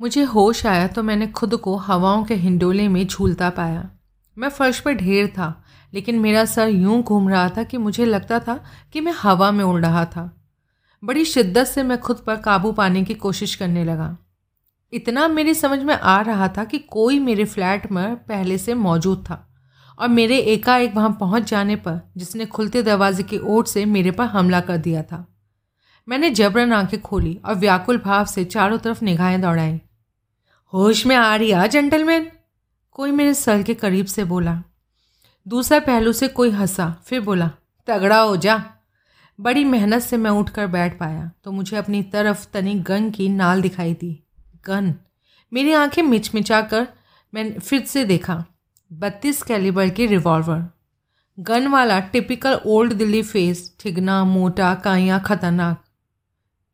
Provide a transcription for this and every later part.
मुझे होश आया तो मैंने खुद को हवाओं के हिंडोले में झूलता पाया। मैं फर्श पर ढेर था, लेकिन मेरा सर यूँ घूम रहा था कि मुझे लगता था कि मैं हवा में उड़ रहा था। बड़ी शिद्दत से मैं खुद पर काबू पाने की कोशिश करने लगा। इतना मेरी समझ में आ रहा था कि कोई मेरे फ्लैट में पहले से मौजूद था और मेरे एकाएक वहाँ पहुँच जाने पर जिसने खुलते दरवाजे की ओर से मेरे पर हमला कर दिया था। मैंने जबरन आँखें खोली और व्याकुल भाव से चारों तरफ़ निगाहें दौड़ाई। होश में आ रही आ जेंटलमैन कोई मेरे सर के करीब से बोला। दूसरा पहलू से कोई हंसा, फिर बोला, तगड़ा हो जा। बड़ी मेहनत से मैं उठकर बैठ पाया तो मुझे अपनी तरफ़ तनी गन की नाल दिखाई दी। गन? मेरी आँखें मिचमिचा कर मैंने फिर से देखा। बत्तीस कैलिबर की रिवॉल्वर गन वाला टिपिकल ओल्ड दिल्ली फेस ठिगना, मोटा, काइया, खतरनाक।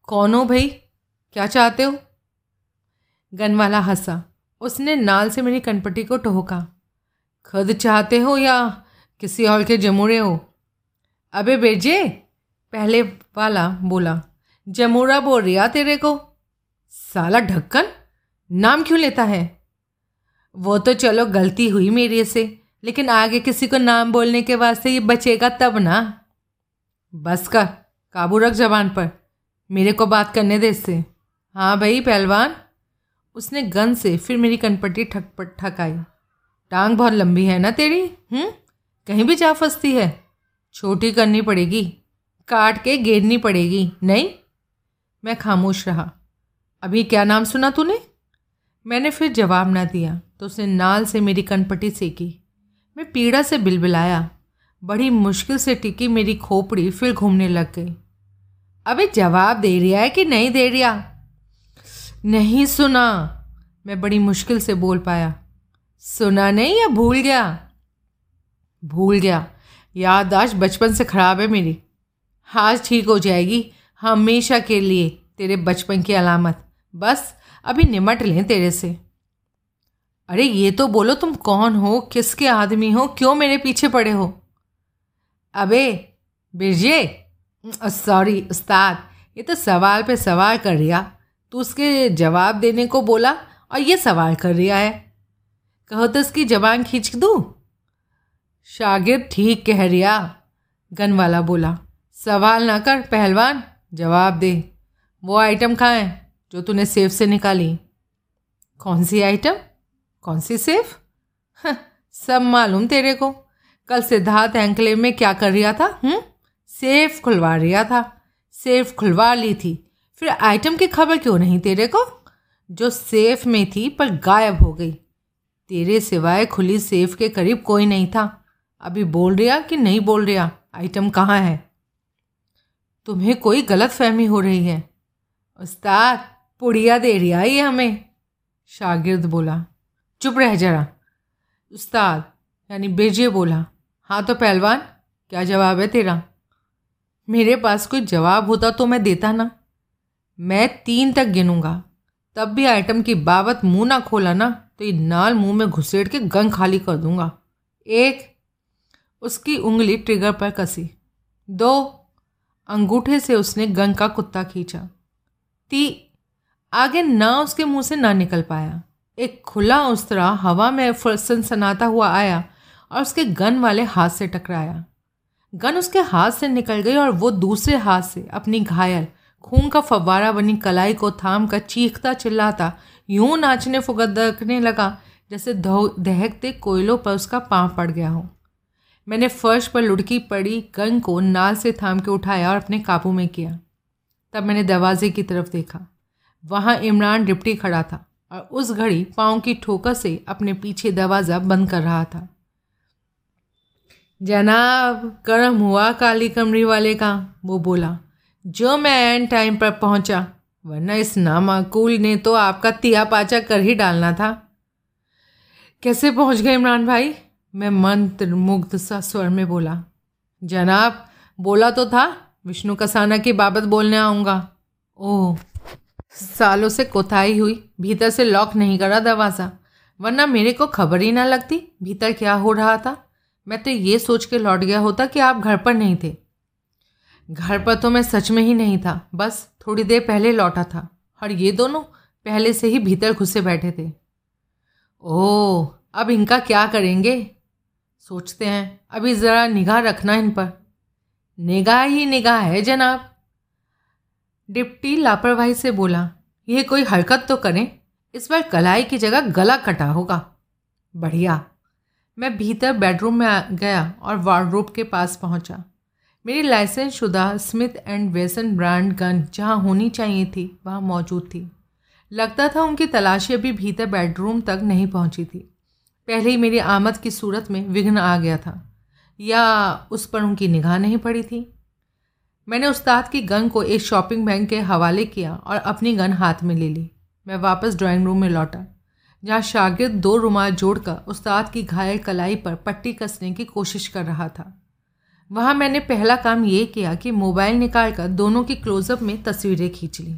कौन हो भाई? क्या चाहते हो? गन वाला हंसा। उसने नाल से मेरी कनपट्टी को टोका खुद चाहते हो या किसी और के जमूरे हो? अबे बेजे, पहले वाला बोला जमूरा बोल रिया तेरे को? साला ढक्कन, नाम क्यों लेता है? वो तो चलो गलती हुई मेरे से, लेकिन आगे किसी को नाम बोलने के वास्ते ये बचेगा तब ना। बस कर, काबू रख जबान पर, मेरे को बात करने दे इससे। हाँ भाई पहलवान। उसने गन से फिर मेरी कनपट्टी ठकपट ठकाई। टांग बहुत लंबी है ना तेरी? हम्म? कहीं भी जा फंसती है। छोटी करनी पड़ेगी। काट के घेरनी पड़ेगी। नहीं? मैं खामोश रहा। अभी क्या नाम सुना तूने? मैंने फिर जवाब ना दिया तो उसने नाल से मेरी कनपट्टी सेकी। मैं पीड़ा से बिलबिलाया। बड़ी मुश्किल से टिकी मेरी खोपड़ी, फिर घूमने लग गई। अबे जवाब दे रिया है कि नहीं दे रिया? नहीं सुना। मैं बड़ी मुश्किल से बोल पाया। सुना नहीं या भूल गया? भूल गया। याददाश्त बचपन से ख़राब है मेरी। आज ठीक हो जाएगी, हमेशा के लिए, तेरे बचपन की अलामत। बस, अभी निमट लें तेरे से। अरे, ये तो बोलो तुम कौन हो, किसके आदमी हो, क्यों मेरे पीछे पड़े हो? अबे, बिरजे सॉरी उस्ताद, ये तो सवाल पे सवाल कर रिया तू उसके जवाब देने को बोला, और ये सवाल कर रिया है। कहो तो उसकी जबान खींच दूँ? शागिर ठीक कह रिया गन वाला बोला। सवाल ना कर, पहलवान, जवाब दे। वो आइटम है जो तूने सेफ़ से निकाली। कौन सी आइटम? कौन सी सेफ़ सब मालूम तेरे को। कल सिद्धार्थ एंकलेव में क्या कर रहा था, हुँ? सेफ़ खुलवा रिया था। सेफ़ खुलवा ली थी। फिर आइटम की खबर क्यों नहीं? तेरे को? जो सेफ़ में थी, पर गायब हो गई। तेरे सिवाय खुली सेफ़ के करीब कोई नहीं था। अभी बोल रहा कि नहीं बोल रहा आइटम कहाँ है? तुम्हें कोई गलत फहमी हो रही है। उस्ताद, पुड़िया दे रही है हमें। शागिर्द बोला, चुप रह जरा। उस्ताद, यानी बेजे बोला हाँ तो पहलवान, क्या जवाब है तेरा? मेरे पास कोई जवाब होता तो मैं देता ना। मैं तीन तक गिनूँगा। तब भी आइटम की बाबत मुँह ना खोला ना तो ये नाल मुँह में घुसेड़ के गन खाली कर दूँगा। एक, उसकी उंगली ट्रिगर पर कसी। दो, अंगूठे से उसने गन का कुत्ता खींचा। ती आगे ना उसके मुँह से ना निकल पाया। एक खुला उस्तरा हवा में फरसन सनाता हुआ आया और उसके गन वाले हाथ से टकराया। गन उसके हाथ से निकल गई और वो दूसरे हाथ से अपनी घायल खून का फव्वारा बनी कलाई को थाम कर चीखता चिल्लाता, यूँ नाचने फुगदकने लगा, जैसे दहकते कोयलों पर उसका पाँव पड़ गया हो। मैंने फर्श पर लुढ़की पड़ी गन को नाल से थाम के उठाया और अपने काबू में किया। तब मैंने दरवाजे की तरफ़ देखा। वहाँ इमरान डिप्टी खड़ा था और उस घड़ी पाँव की ठोकर से अपने पीछे दरवाज़ा बंद कर रहा था। जनाब, गर्म हुआ काली कमरी वाले का, वो बोला। जो मैं एंड टाइम पर पहुँचा, वरना इस नामाकूल ने तो आपका तिया पाचा कर ही डालना था। कैसे पहुँच गए इमरान भाई? मैं मंत्र मुग्ध सा स्वर में बोला। जनाब, बोला तो था, विष्णु कसाना की बाबत बोलने आऊँगा। ओह, सालों से कोताही हुई, भीतर से लॉक नहीं करा दरवाज़ा। वरना मेरे को खबर ही ना लगती, भीतर क्या हो रहा था? मैं तो ये सोच के लौट गया होता कि आप घर पर नहीं थे। घर पर तो मैं सच में ही नहीं था, बस थोड़ी देर पहले लौटा था। और ये दोनों पहले से ही भीतर घुसे बैठे थे। ओह, अब इनका क्या करेंगे? सोचते हैं, अभी ज़रा निगाह रखना इन पर। निगाह ही निगाह है, जनाब। डिप्टी लापरवाही से बोला, यह कोई हरकत तो करें, इस बार कलाई की जगह गला कटा होगा। बढ़िया। मैं भीतर बेडरूम में गया और वार्डरोब के पास पहुँचा। मेरी लाइसेंस शुदा Smith and Wesson brand gun जहाँ होनी चाहिए थी, वहाँ मौजूद थी। लगता था उनकी तलाशी अभी भीतर बेडरूम तक नहीं पहुँची थी। पहले ही मेरी आमद की सूरत में विघ्न आ गया था, या उस पर उनकी निगाह नहीं पड़ी थी। मैंने उस्ताद की गन को एक शॉपिंग बैंक के हवाले किया और अपनी गन हाथ में ले ली। मैं वापस ड्राइंग रूम में लौटा, जहाँ शागिर्द दो रुमाल जोड़कर उस्ताद की घायल कलाई पर पट्टी कसने की कोशिश कर रहा था। वहाँ मैंने पहला काम ये किया कि मोबाइल निकाल कर दोनों की क्लोज़अप में तस्वीरें खींच ली।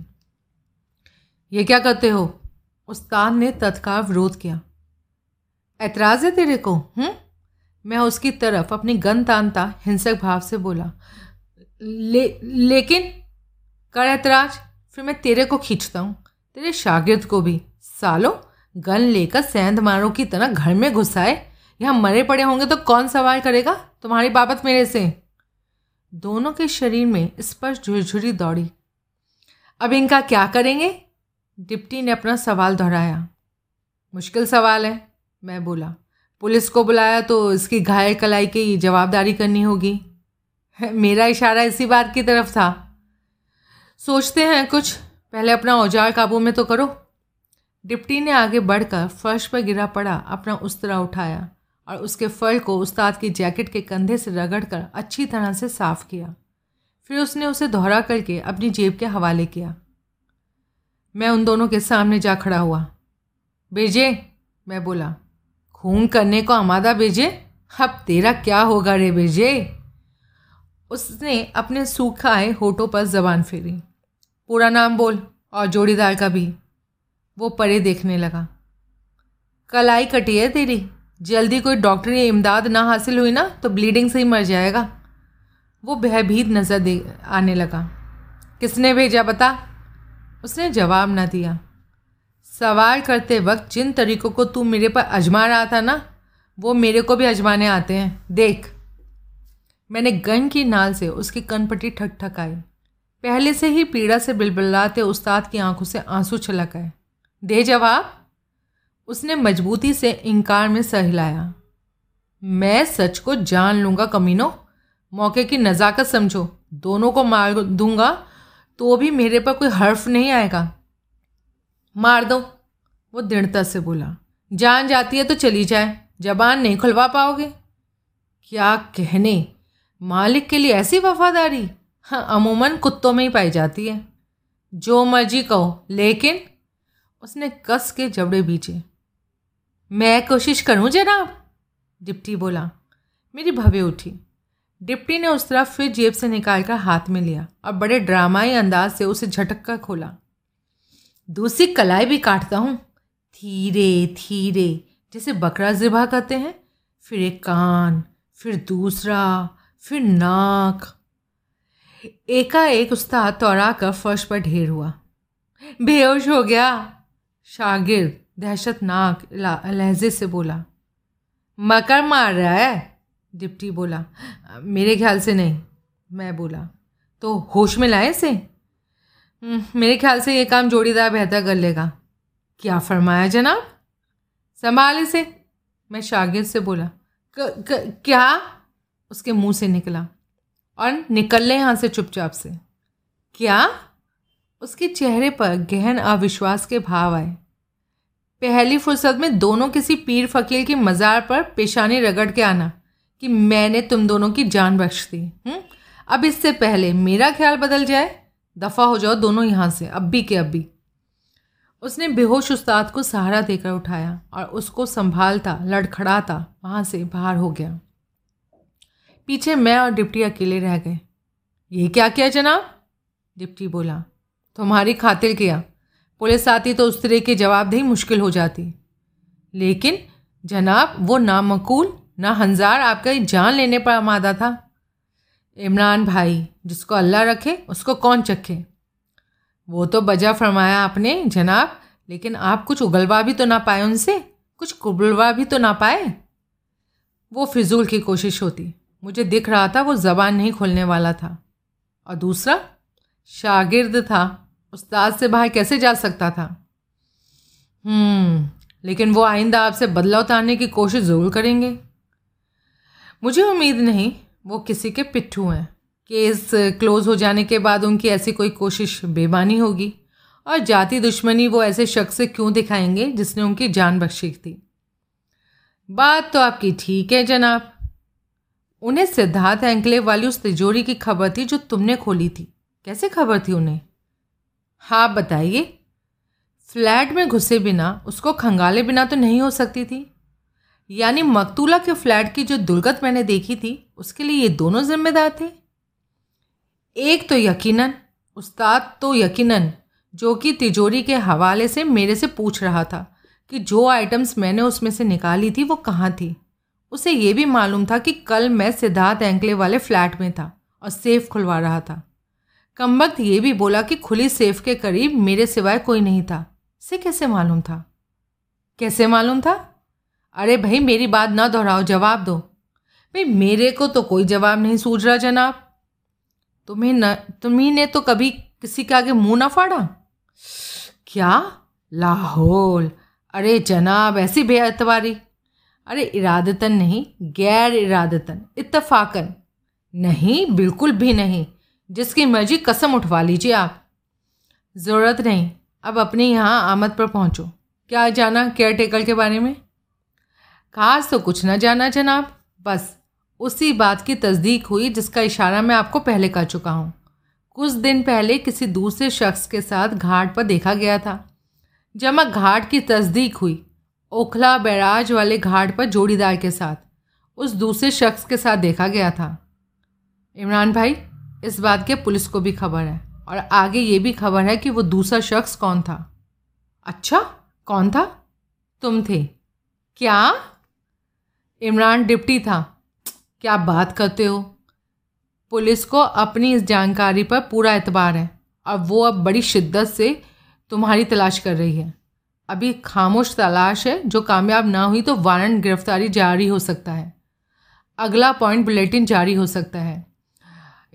ये क्या करते हो? उस्ताद ने तत्काल विरोध किया। ऐतराज़ है तेरे को हूँ मैं उसकी तरफ़ अपनी गन तानता हिंसक भाव से बोला। ले, लेकिन, कर ऐतराज, फिर मैं तेरे को खींचता हूँ। तेरे शागिर्द को भी। सालो, गन लेकर सेंध मारो की तरह घर में घुसाए यहाँ मरे पड़े होंगे तो कौन सवाल करेगा? तुम्हारी बाबत मेरे से। दोनों के शरीर में स्पर्श झुरझुरी दौड़ी। अब इनका क्या करेंगे? डिप्टी ने अपना सवाल दोहराया। मुश्किल सवाल है, मैं बोला। पुलिस को बुलाया तो इसकी घायल कलाई की जवाबदारी करनी होगी। मेरा इशारा इसी बात की तरफ़ था। सोचते हैं कुछ। पहले अपना औज़ार काबू में तो करो। डिप्टी ने आगे बढ़कर फर्श पर गिरा पड़ा, अपना उस्तरा उठाया। और उसके फल को उस्ताद की जैकेट के कंधे से रगड़कर अच्छी तरह से साफ़ किया। फिर उसने उसे दोहरा करके अपनी जेब के हवाले किया। मैं उन दोनों के सामने जा खड़ा हुआ। बेजे, मैं बोला, खून करने को आमादा बेजे? अब तेरा क्या होगा रे बेजे? उसने अपने सूखाए होठों पर जबान फेरी। पूरा नाम बोल और जोड़ीदार का भी। वो परे देखने लगा। कलाई कटी है तेरी? जल्दी कोई डॉक्टरी इमदाद ना हासिल हुई ना तो ब्लीडिंग से ही मर जाएगा। वो भयभीत नज़र दे, आने लगा। किसने भेजा बता? उसने जवाब ना दिया। सवाल करते वक्त जिन तरीक़ों को तू मेरे पर अजमा रहा था ना, वो मेरे को भी अजमाने आते हैं। देख, मैंने गन की नाल से उसकी कनपट्टी ठक ठकाई पहले से ही पीड़ा से बिलबिलाते उस्ताद की आँखों से आँसू छलक आए। दे जवाब। उसने मजबूती से इनकार में सहलाया मैं सच को जान लूँगा, कमीनो। मौके की नज़ाकत समझो। दोनों को मार दूँगा तो भी मेरे पर कोई हर्फ नहीं आएगा। मार दो, वो दृढ़ता से बोला। जान जाती है तो चली जाए। जबान नहीं खुलवा पाओगे। क्या कहने? मालिक के लिए ऐसी वफादारी? हाँ अमूमन कुत्तों में ही पाई जाती है। जो मर्ज़ी कहो, लेकिन उसने कस के जबड़े बीचे मैं कोशिश करूँ जनाब? डिप्टी बोला। मेरी भवे उठी। डिप्टी ने उस तरफ़ फिर जेब से निकाल कर हाथ में लिया और बड़े ड्रामाई अंदाज से उसे झटक कर खोला। दूसरी कलाई भी काटता हूँ। धीरे धीरे, जैसे बकरा ज़िबा करते हैं। फिर एक कान, फिर दूसरा, फिर नाक। एकाएक उस्ताद तोड़ा कर फर्श पर ढेर हुआ। बेहोश हो गया। शागिर दहशतनाक लहजे से बोला। मकर मार रहा है? डिप्टी बोला। मेरे ख्याल से नहीं मैं बोला। तो होश में लाए से हम्म, मेरे ख्याल से ये काम जोड़ीदार बेहतर कर लेगा। क्या फरमाया जनाब? संभाल इसे मैं शागिर से बोला। क, क, क्या? उसके मुँह से निकला। और निकल ले यहाँ से चुपचाप से। क्या? उसके चेहरे पर गहन अविश्वास के भाव आए। पहली फुर्सत में दोनों किसी पीर फकीर की मज़ार पर पेशानी रगड़ के आना कि मैंने तुम दोनों की जान बख्श दी हम्म? अब इससे पहले मेरा ख्याल बदल जाए, दफ़ा हो जाओ दोनों यहाँ से, अब भी के अब उसने बेहोश उस्ताद को सहारा देकर उठाया और उसको संभालता, लड़खड़ाता, वहाँ से बाहर हो गया। पीछे मैं और डिप्टी अकेले रह गए। ये क्या किया जनाब? डिप्टी बोला, तुम्हारी खातिर किया। पुलिस आती तो उस तरह की जवाबदेही मुश्किल हो जाती। लेकिन, जनाब, वो ना मकूल, ना हंजार आपका जान लेने पर आमादा था। इमरान भाई, जिसको अल्लाह रखे, उसको कौन चखे? वो तो बजा फरमाया आपने, जनाब, लेकिन आप कुछ उगलवा भी तो ना पाए उनसे, कुछ कुबलवा भी तो ना पाए। वो फिजूल की कोशिश होती। मुझे दिख रहा था वो ज़बान नहीं खोलने वाला था। और दूसरा, शागिर्द था। उस्ताद से बाहर कैसे जा सकता था? हम्म लेकिन वो आइंदा आपसे बदला उतारने की कोशिश ज़रूर करेंगे। मुझे उम्मीद नहीं, वो किसी के पिट्ठू हैं केस क्लोज हो जाने के बाद उनकी ऐसी कोई कोशिश बेबानी होगी। और जाति दुश्मनी वो ऐसे शख्स से क्यों दिखाएँगे जिसने उनकी जान बख्शी थी? बात तो आपकी ठीक है, जनाब। उन्हें सिद्धार्थ एंकलेव वाली उस तिजोरी की खबर थी जो तुमने खोली थी। कैसे खबर थी उन्हें? हाँ बताइए। फ्लैट में घुसे बिना, उसको खंगाले बिना तो नहीं हो सकती थी। यानी मकतूला के फ्लैट की जो दुर्गत मैंने देखी थी, उसके लिए ये दोनों जिम्मेदार थे? एक तो यकीनन, उस्ताद तो यकीनन, जो कि तिजोरी के हवाले से मेरे से पूछ रहा था कि जो आइटम्स मैंने उसमें से निकाली थी, वो कहाँ थी? उसे ये भी मालूम था कि कल मैं सिद्धार्थ एंकले वाले फ्लैट में था और सेफ़ खुलवा रहा था। कम वक्त ये भी बोला कि खुली सेफ़ के करीब मेरे सिवाय कोई नहीं था। से कैसे मालूम था? कैसे मालूम था? अरे भाई, मेरी बात ना दोहराओ, जवाब दो। भाई, मेरे को तो कोई जवाब नहीं सूझ रहा जनाब। तुम्हें न, तुम्ही ने तो कभी किसी के आगे मुँह ना फाड़ा? क्या? लाहौल। अरे जनाब, ऐसी बेअतवारी अरे इरादतन नहीं, गैर इरादतन, इत्तफाकन। नहीं, बिल्कुल भी नहीं। जिसकी मर्ज़ी कसम उठवा लीजिए आप। ज़रूरत नहीं। अब अपने यहाँ आमद पर पहुँचो। क्या जाना केयर टेकर के बारे में? खास तो कुछ ना जाना जनाब। बस, उसी बात की तस्दीक हुई जिसका इशारा मैं आपको पहले कर चुका हूँ। कुछ दिन पहले किसी दूसरे शख्स के साथ घाट पर देखा गया था। जब घाट की तस्दीक हुई। ओखला बैराज वाले घाट पर जोड़ीदार के साथ। उस दूसरे शख्स के साथ देखा गया था। इमरान भाई इस बात के पुलिस को भी खबर है। और आगे ये भी खबर है कि वो दूसरा शख्स कौन था। अच्छा कौन था? तुम थे। क्या? इमरान डिप्टी था। क्या बात करते हो? पुलिस को अपनी इस जानकारी पर पूरा एतबार है। और वो अब बड़ी शिद्दत से तुम्हारी तलाश कर रही है। अभी खामोश तलाश है। जो कामयाब ना हुई तो वारंट गिरफ्तारी जारी हो सकता है। अगला पॉइंट बुलेटिन जारी हो सकता है।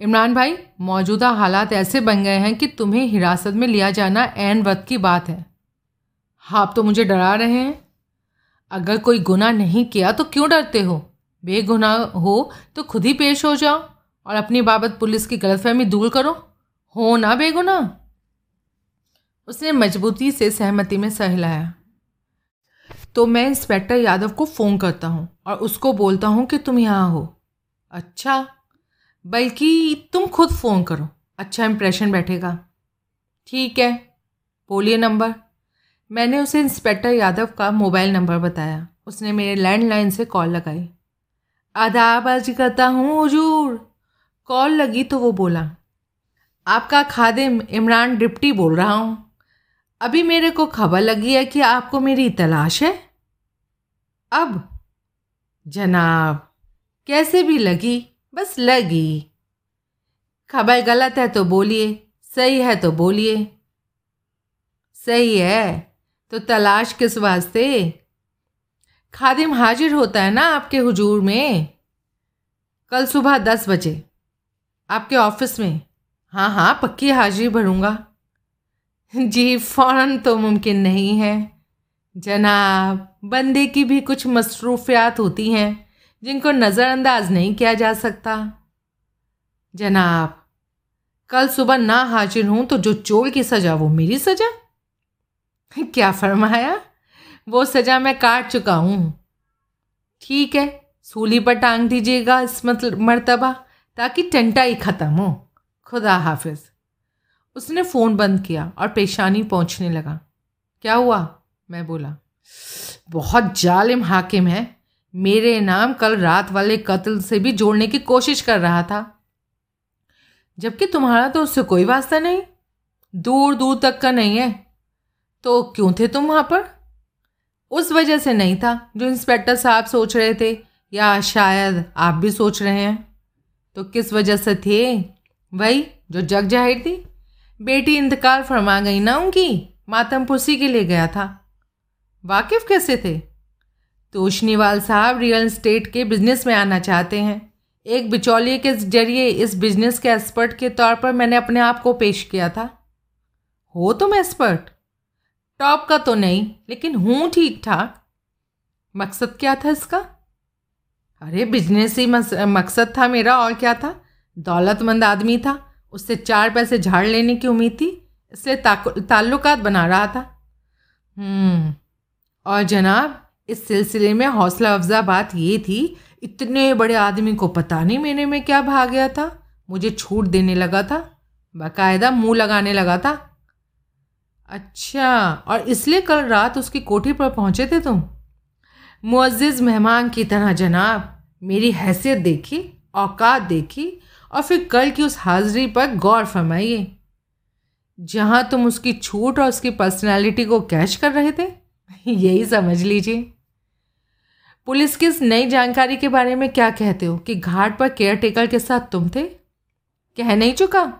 इमरान भाई, मौजूदा हालात ऐसे बन गए हैं कि तुम्हें हिरासत में लिया जाना एन वक्त की बात है। आप तो मुझे डरा रहे हैं। अगर कोई गुनाह नहीं किया तो क्यों डरते हो? बेगुनाह हो तो खुद ही पेश हो जाओ और अपनी बाबत पुलिस की गलतफहमी दूर करो। हो ना बेगुनाह? उसने मजबूती से सहमति में सहलाया। तो मैं इंस्पेक्टर यादव को फ़ोन करता हूँ और उसको बोलता हूँ कि तुम यहाँ हो। अच्छा। बल्कि तुम खुद फ़ोन करो। अच्छा इंप्रेशन बैठेगा। ठीक है, बोलिए नंबर मैंने उसे इंस्पेक्टर यादव का मोबाइल नंबर बताया। उसने मेरे लैंडलाइन से कॉल लगाई। आदाब अर्ज़ करता हूँ, हजूर। कॉल लगी तो वो बोला, आपका खादिम इमरान डिप्टी बोल रहा हूँ। अभी मेरे को खबर लगी है कि आपको मेरी तलाश है। अब, जनाब, कैसे भी लगी बस लगी। खबर गलत है तो बोलिए, सही है तो बोलिए। सही है तो तलाश किस वास्ते? खादिम हाजिर होता है ना आपके हुजूर में? कल सुबह दस बजे। आपके ऑफ़िस में? हाँ हाँ पक्की हाजिरी भरूँगा। जी, फ़ौरन तो मुमकिन नहीं है। जनाब, बंदे की भी कुछ मसरूफियात होती हैं। जिनको नज़रअंदाज नहीं किया जा सकता। जनाब, कल सुबह ना हाजिर हूँ तो जो चोर की सज़ा, वो मेरी सज़ा? क्या फरमाया? वो सज़ा मैं काट चुका हूँ। ठीक है, सूली पर टांग दीजिएगा इस मतलब मरतबा, ताकि टंटा ही ख़त्म हो। खुदा हाफिज। उसने फ़ोन बंद किया और पेशानी पहुँचने लगा। क्या हुआ? मैं बोला, बहुत जालिम हाकिम है। मेरे नाम कल रात वाले कत्ल से भी जोड़ने की कोशिश कर रहा था। जबकि तुम्हारा तो उससे कोई वास्ता नहीं। दूर दूर तक का नहीं है। तो क्यों थे तुम वहाँ पर? उस वजह से नहीं था जो इंस्पेक्टर साहब सोच रहे थे, या शायद आप भी सोच रहे हैं। तो किस वजह से थे? वही जो जग ज़ाहिर थी। बेटी इंतकाल फरमा गई ना उनकी? मातमपुसी के लिए गया था। वाकिफ कैसे थे? तोशनीवाल साहब रियल इस्टेट के बिज़नेस में आना चाहते हैं। एक बिचौलिए के ज़रिए इस बिज़नेस के एक्सपर्ट के तौर पर मैंने अपने आप को पेश किया था। हो तुम एक्सपर्ट टॉप का तो नहीं लेकिन हूँ ठीक ठाक मकसद क्या था इसका? अरे बिज़नेस ही मकसद था मेरा और क्या था? दौलतमंद आदमी था उससे चार पैसे झाड़ लेने की उम्मीद थी इसलिए ताल्लुकात बना रहा था। हम्म, और जनाब इस सिलसिले में हौसला अफजा बात ये थी, इतने बड़े आदमी को पता नहीं मेरे में क्या भाग गया था। मुझे छूट देने लगा था, बाकायदा मुँह लगाने लगा था। अच्छा और इसलिए कल रात उसकी कोठी पर पहुँचे थे तुम? मुआज़ मेहमान की तरह जनाब, मेरी हैसियत देखी, औकात देखी, और फिर कल की उस हाज़िरी पर गौर फरमाइए। जहाँ तुम उसकी छूट और उसकी पर्सनालिटी को कैश कर रहे थे? यही समझ लीजिए। पुलिस की इस नई जानकारी के बारे में क्या कहते हो? कि घाट पर केयर टेकर के साथ तुम थे? कह नहीं चुका?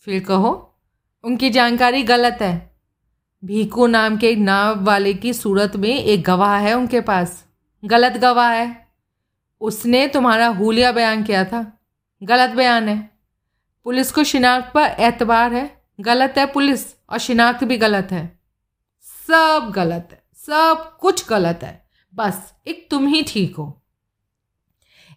फिर कहो, उनकी जानकारी गलत है। भीकू नाम के एक नाव वाले की सूरत में एक गवाह है उनके पास। गलत गवाह है। उसने तुम्हारा हुलिया बयान किया था। गलत बयान है। पुलिस को शिनाख्त पर एतबार है। गलत है पुलिस, और शिनाख्त भी गलत है। सब गलत है। सब कुछ गलत है। बस, एक तुम ही ठीक हो।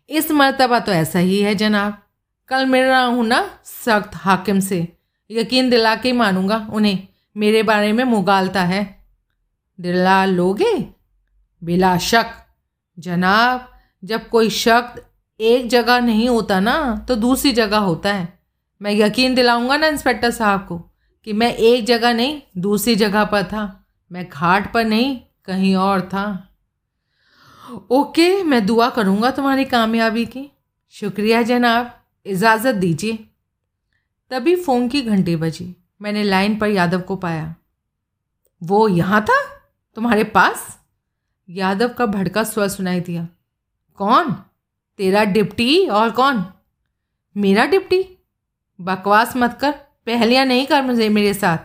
इस मरतबा तो ऐसा ही है, जनाब। कल मिल रहा हूँ ना सख्त हाकिम से। यकीन दिला के मानूँगा उन्हें। मेरे बारे में मुगालता है। दिला लोगे? बिला शक। जनाब, जब कोई शक एक जगह नहीं होता ना तो दूसरी जगह होता है। मैं यकीन दिलाऊँगा ना इंस्पेक्टर साहब को कि मैं एक जगह नहीं, दूसरी जगह पर था। मैं घाट पर नहीं, कहीं और था। ओके, मैं दुआ करूँगा तुम्हारी कामयाबी की। शुक्रिया जनाब, इजाज़त दीजिए। तभी फ़ोन की घंटी बजी। मैंने लाइन पर यादव को पाया। वो यहाँ था? तुम्हारे पास? यादव का भड़का स्वर सुनाई दिया। कौन? तेरा डिप्टी और कौन? मेरा डिप्टी? बकवास मत कर, पहलियाँ नहीं कर मुझे मेरे साथ।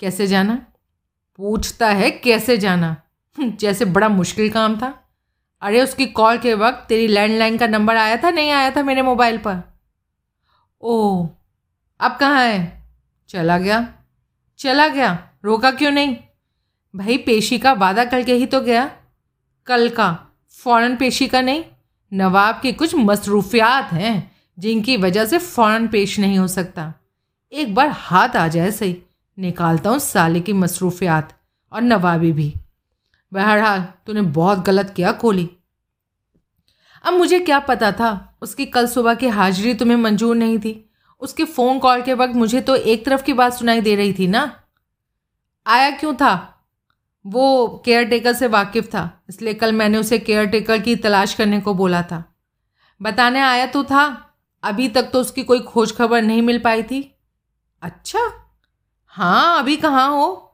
कैसे जाना? पूछता है कैसे जाना? जैसे बड़ा मुश्किल काम था। अरे, उसकी कॉल के वक्त तेरी लैंडलाइन का नंबर आया था? नहीं आया था मेरे मोबाइल पर। ओह अब कहाँ है? चला गया। चला गया। रोका क्यों नहीं? भाई, पेशी का वादा करके ही तो गया। कल का। फ़ौरन पेशी का नहीं। नवाब की कुछ मसरूफियात हैं, जिनकी वजह से फ़ौरन पेश नहीं हो सकता। एक बार हाथ आ जाए सही। निकालता हूँ साले की मसरूफियात और नवाबी भी। बहरहाल, तूने बहुत गलत किया, कोहली। अब मुझे क्या पता था, उसकी कल सुबह की हाजिरी तुम्हें मंजूर नहीं थी। उसके फ़ोन कॉल के वक्त मुझे तो एक तरफ़ की बात सुनाई दे रही थी ना? आया क्यों था? वो केयर टेकर से वाकिफ़ था, इसलिए कल मैंने उसे केयर टेकर की तलाश करने को बोला था। बताने आया तो था, अभी तक तो उसकी कोई खोज खबर नहीं मिल पाई थी। अच्छा? हाँ अभी कहाँ हो?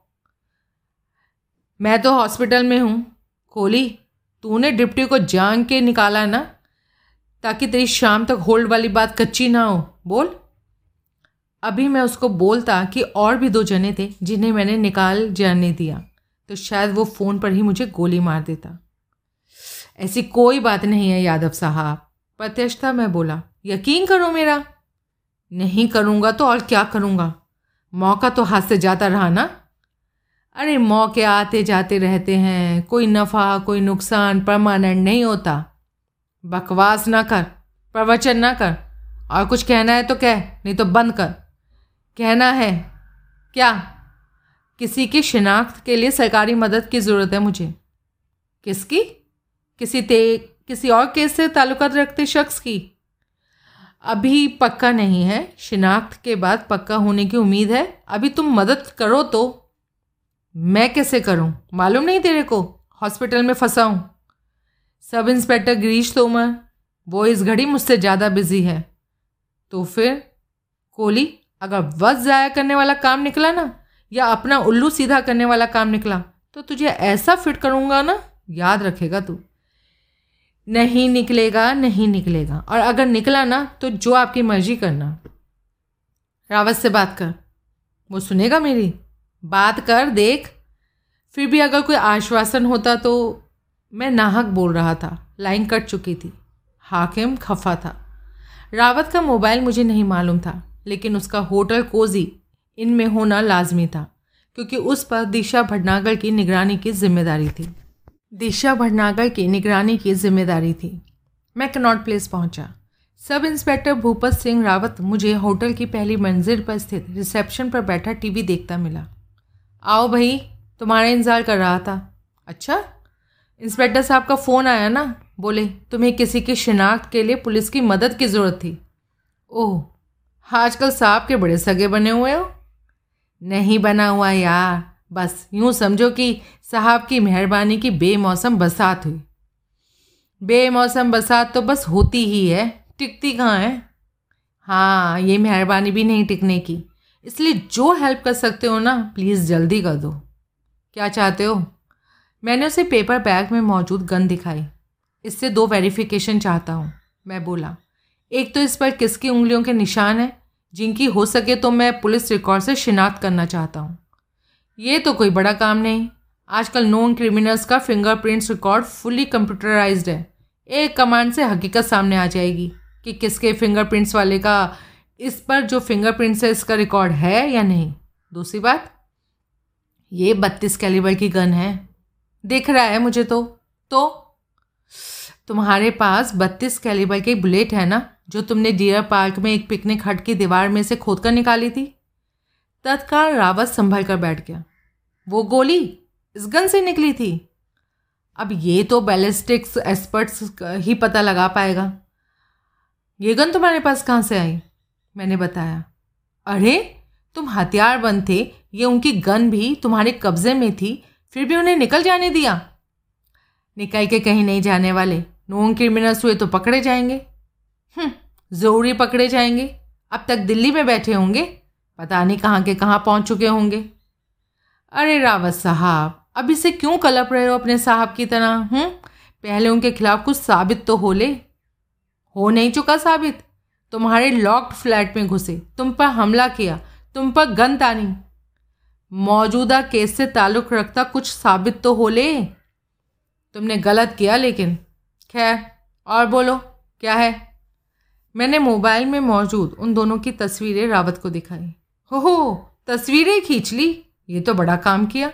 मैं तो हॉस्पिटल में हूँ। कोहली, तूने डिप्टी को जान के निकाला ना, ताकि तेरी शाम तक होल्ड वाली बात कच्ची ना हो। बोल। अभी मैं उसको बोलता कि और भी दो जने थे जिन्हें मैंने निकाल जाने दिया तो शायद वो फ़ोन पर ही मुझे गोली मार देता। ऐसी कोई बात नहीं है, यादव साहब। प्रत्यक्षता मैं बोला, यकीन करो मेरा? नहीं करूँगा तो और क्या करूँगा? मौका तो हाथ से जाता रहा ना? अरे, मौके आते जाते रहते हैं। कोई नफ़ा, कोई नुकसान परमानेंट नहीं होता। बकवास ना कर, प्रवचन ना कर। और कुछ कहना है तो कह, नहीं तो बंद कर। कहना है, क्या? किसी की शिनाख्त के लिए सरकारी मदद की ज़रूरत है मुझे। किसकी? किसी ते, किसी और केस से ताल्लुकात रखते शख्स की। अभी पक्का नहीं है। शिनाख्त के बाद पक्का होने की उम्मीद है। अभी तुम मदद करो तो। मैं कैसे करूँ? मालूम नहीं तेरे को? हॉस्पिटल में फंसा हूँ। सब इंस्पेक्टर गिरीश तोमर, वो इस घड़ी मुझसे ज़्यादा बिज़ी है। तो फिर, कोहली, अगर वक्त ज़ाया करने वाला काम निकला ना, या अपना उल्लू सीधा करने वाला काम निकला तो तुझे ऐसा फिट करूँगा ना, याद रखेगा तू। नहीं निकलेगा नहीं निकलेगा। और अगर निकला ना तो जो आपकी मर्ज़ी करना। रावत से बात कर। वो सुनेगा मेरी? बात कर, देख। फिर भी अगर कोई आश्वासन होता तो मैं नाहक बोल रहा था। लाइन कट चुकी थी। हाकिम खफा था। रावत का मोबाइल मुझे नहीं मालूम था, लेकिन उसका होटल कोजी इनमें होना लाजमी था, क्योंकि उस पर दिशा भटनागर की निगरानी की ज़िम्मेदारी थी। दिशा भटनागर की निगरानी की ज़िम्मेदारी थी। मैं कनॉट प्लेस पहुँचा। सब इंस्पेक्टर भूपत सिंह रावत मुझे होटल की पहली मंजिल पर स्थित रिसेप्शन पर बैठा टीवी देखता मिला। आओ भाई, तुम्हारा इंतज़ार कर रहा था। अच्छा इंस्पेक्टर साहब का फ़ोन आया ना, बोले, तुम्हें किसी की शिनाख्त के लिए पुलिस की मदद की ज़रूरत थी। ओह, आजकल साहब के बड़े सगे बने हुए हो? नहीं बना हुआ यार, बस यूँ समझो कि साहब की मेहरबानी की बेमौसम बसात हुई। बेमौसम बसात तो बस होती ही है, टिकती कहाँ है? हाँ ये मेहरबानी भी नहीं टिकने की। इसलिए जो हेल्प कर सकते हो ना प्लीज़ जल्दी कर दो। क्या चाहते हो? मैंने उसे पेपर बैग में मौजूद गन दिखाई। इससे दो वेरिफिकेशन चाहता हूँ, मैं बोला। एक तो इस पर किसकी उंगलियों के निशान हैं? जिनकी हो सके तो मैं पुलिस रिकॉर्ड से शिनाख्त करना चाहता हूँ। ये तो कोई बड़ा काम नहीं। आजकल नोन क्रिमिनल्स का फिंगरप्रिंट्स रिकॉर्ड फुली कंप्यूटराइज्ड है। एक कमांड से हकीकत सामने आ जाएगी कि किसके फिंगरप्रिंट्स वाले का इस पर जो फिंगरप्रिंट्स है, इसका रिकॉर्ड है या नहीं? दूसरी बात, ये बत्तीस कैलिबर की गन है। दिख रहा है मुझे तो। तो तुम्हारे पास बत्तीस कैलिबर की बुलेट है ना, जो तुमने डियर पार्क में एक पिकनिक हट की दीवार में से खोद कर निकाली थी? तत्काल रावत संभल कर बैठ गया। वो गोली इस गन से निकली थी? अब ये तो बैलिस्टिक्स एक्सपर्ट्स ही पता लगा पाएगा। ये गन तुम्हारे पास कहाँ से आई? मैंने बताया। अरे तुम हथियार बंद थे ये उनकी गन भी तुम्हारे कब्जे में थी फिर भी उन्हें निकल जाने दिया। निकाय के कहीं नहीं जाने वाले नोन क्रिमिनल्स हुए तो पकड़े जाएँगे। हम्म, ज़रूरी पकड़े जाएँगे। अब तक दिल्ली में बैठे होंगे पता नहीं कहाँ के कहाँ पहुँच चुके होंगे। अरे रावत साहब अब इसे क्यों कलप रहे हो अपने साहब की तरह हम्म? पहले उनके खिलाफ कुछ साबित तो हो ले। हो नहीं चुका साबित। तुम्हारे लॉक्ड फ्लैट में घुसे, तुम पर हमला किया, तुम पर गन तानी। मौजूदा केस से ताल्लुक़ रखता कुछ साबित तो हो ले। तुमने गलत किया लेकिन। खैर, और बोलो, क्या है? मैंने मोबाइल में मौजूद उन दोनों की तस्वीरें रावत को दिखाई। हो हो तस्वीरें खींच ली? ये तो बड़ा काम किया।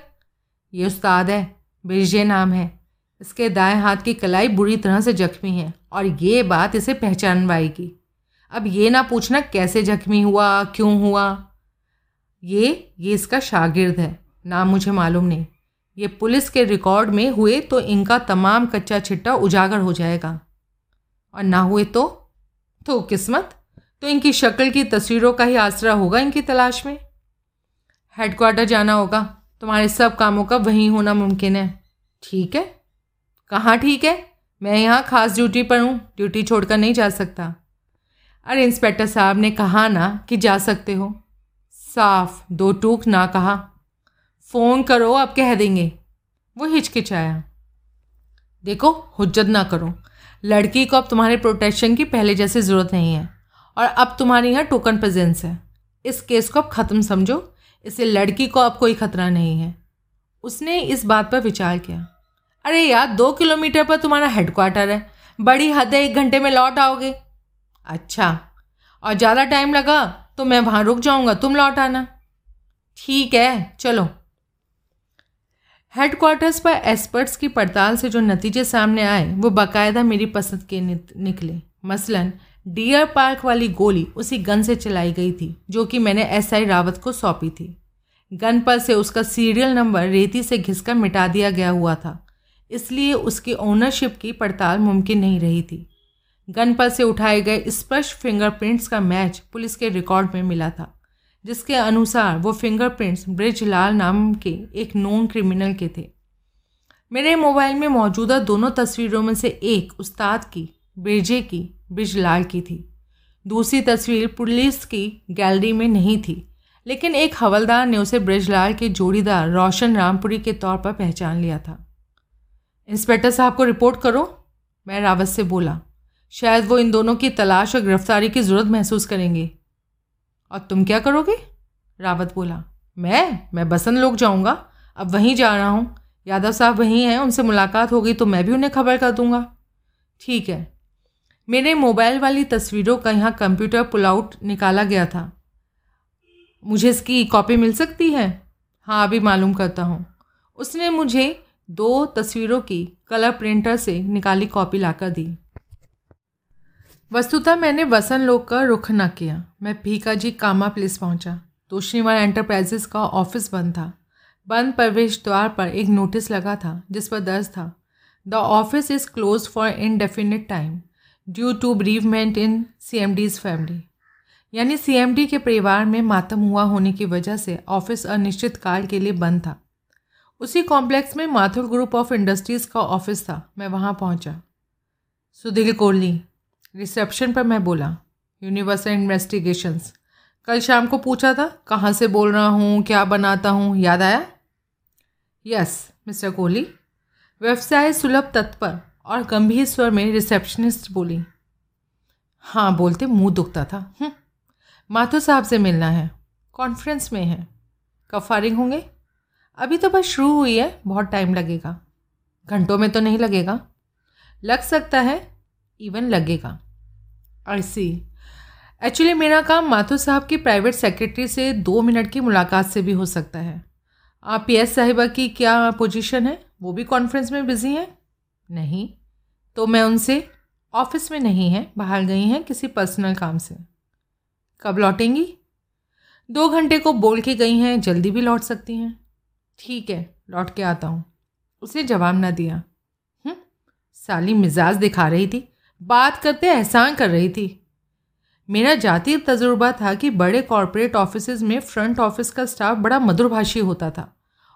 ये उस्ताद है, बिरजे नाम है। इसके दाएँ हाथ की कलाई बुरी तरह से जख्मी है और ये बात इसे पहचानवाएगी। अब ये ना पूछना कैसे जख्मी हुआ, क्यों हुआ? ये ये इसका शागिर्द है, नाम मुझे मालूम नहीं। ये पुलिस के रिकॉर्ड में हुए तो इनका तमाम कच्चा छिट्टा उजागर हो जाएगा। और ना हुए तो? तो किस्मत? तो इनकी शक्ल की तस्वीरों का ही आसरा होगा इनकी तलाश में? हेडक्वार्टर जाना होगा। तुम्हारे सब कामों का वहीं होना मुमकिन है। ठीक है? कहाँ ठीक है? मैं यहाँ खास ड्यूटी पर हूँ। ड्यूटी छोड़कर नहीं जा सकता। अरे इंस्पेक्टर साहब ने कहा ना कि जा सकते हो। साफ़, दो टूक ना कहा। फ़ोन करो, आप कह देंगे। वो हिचकिचाया। देखो, हुज्जत ना करो। लड़की को अब तुम्हारे प्रोटेक्शन की पहले जैसी ज़रूरत नहीं है। और अब तुम्हारी यहाँ टोकन प्रेजेंस है। इस केस को अब ख़त्म समझो। इससे लड़की को अब कोई ख़तरा नहीं है। उसने इस बात पर विचार किया। अरे यार, दो किलोमीटर पर तुम्हारा हेडक्वार्टर है। बड़ी हद है, एक घंटे में लौट आओगे। अच्छा। और ज़्यादा टाइम लगा तो मैं वहाँ रुक जाऊँगा। तुम लौट आना। ठीक है, चलो। हेडक्वार्टर्स पर एक्सपर्ट्स की पड़ताल से जो नतीजे सामने आए, वो बाकायदा मेरी पसंद के निकले। मसलन डियर पार्क वाली गोली उसी गन से चलाई गई थी, जो कि मैंने एसआई रावत को सौंपी थी। गन पर से उसका सीरियल नंबर रेती से घिसकर मिटा दिया गया हुआ था। इसलिए उसकी ओनरशिप की पड़ताल मुमकिन नहीं रही थी। गन पर से उठाए गए स्पष्ट फिंगरप्रिंट्स का मैच पुलिस के रिकॉर्ड में मिला था, जिसके अनुसार वो फिंगरप्रिंट्स ब्रिजलाल नाम के एक नोन क्रिमिनल के थे। मेरे मोबाइल में मौजूदा दोनों तस्वीरों में से एक उस्ताद की, ब्रिजे की, ब्रिजलाल की थी। दूसरी तस्वीर पुलिस की गैलरी में नहीं थी, लेकिन एक हवलदार ने उसे ब्रिजलाल के जोड़ीदार रोशन रामपुरी के तौर पर पहचान लिया था। इंस्पेक्टर साहब को रिपोर्ट करो, मैं रावत से बोला। शायद वो इन दोनों की तलाश और गिरफ्तारी की ज़रूरत महसूस करेंगे। और तुम क्या करोगे? रावत बोला, मैं? मैं बसंत लोग जाऊँगा। अब वहीं जा रहा हूँ। यादव साहब वहीं हैं, उनसे मुलाकात होगी तो मैं भी उन्हें खबर कर दूँगा। ठीक है। मेरे मोबाइल वाली तस्वीरों का यहाँ कंप्यूटर पुल आउट निकाला गया था। मुझे इसकी कॉपी मिल सकती है? हाँ अभी मालूम करता हूँ। उसने मुझे दो तस्वीरों की कलर प्रिंटर से निकाली कॉपी लाकर दी। वस्तुतः मैंने वसन लोक का रुख न किया। मैं भीका जी कामा प्लेस पहुँचा। तोशनीवाल एंटरप्राइजेस का ऑफ़िस बंद था। बंद प्रवेश द्वार पर एक नोटिस लगा था, जिस पर दर्ज था the office is close for indefinite time due to bereavement in C M D's family यानी सी एम डी के परिवार में मातम हुआ होने की वजह से ऑफ़िस अनिश्चित काल के लिए बंद था। उसी कॉम्प्लेक्स में माथुर ग्रुप ऑफ़ इंडस्ट्रीज़ का ऑफ़िस था। मैं वहाँ पहुँचा। सुधीर कोहली रिसेप्शन पर मैं बोला यूनिवर्सल इन्वेस्टिगेशंस कल शाम को पूछा था कहाँ से बोल रहा हूँ क्या बनाता हूँ? याद आया? यस मिस्टर कोहली व्यवसाय सुलभ तत्पर और गंभीर स्वर में रिसेप्शनिस्ट बोली हाँ बोलते मुँह दुखता था। हम्म, माथुर साहब से मिलना है कॉन्फ्रेंस में है। कब फारिग होंगे? अभी तो बस शुरू हुई है बहुत टाइम लगेगा। घंटों में तो नहीं लगेगा। लग सकता है इवन लगेगा। आई सी एक्चुअली मेरा काम माथुर साहब की प्राइवेट सेक्रेटरी से दो मिनट की मुलाकात से भी हो सकता है। आप पी एस साहिबा की क्या पोजीशन है? वो भी कॉन्फ्रेंस में बिज़ी हैं? नहीं। तो मैं उनसे ऑफ़िस में नहीं है बाहर गई हैं किसी पर्सनल काम से। कब लौटेंगी? दो घंटे को बोल के गई हैं जल्दी भी लौट सकती हैं। ठीक है लौट के आता हूँ। उसने जवाब ना दिया। हम्म, साली मिजाज दिखा रही थी। बात करते एहसान कर रही थी। मेरा जातीय तजुर्बा था कि बड़े कॉरपोरेट ऑफ़िस में फ्रंट ऑफ़िस का स्टाफ बड़ा मधुरभाषी होता था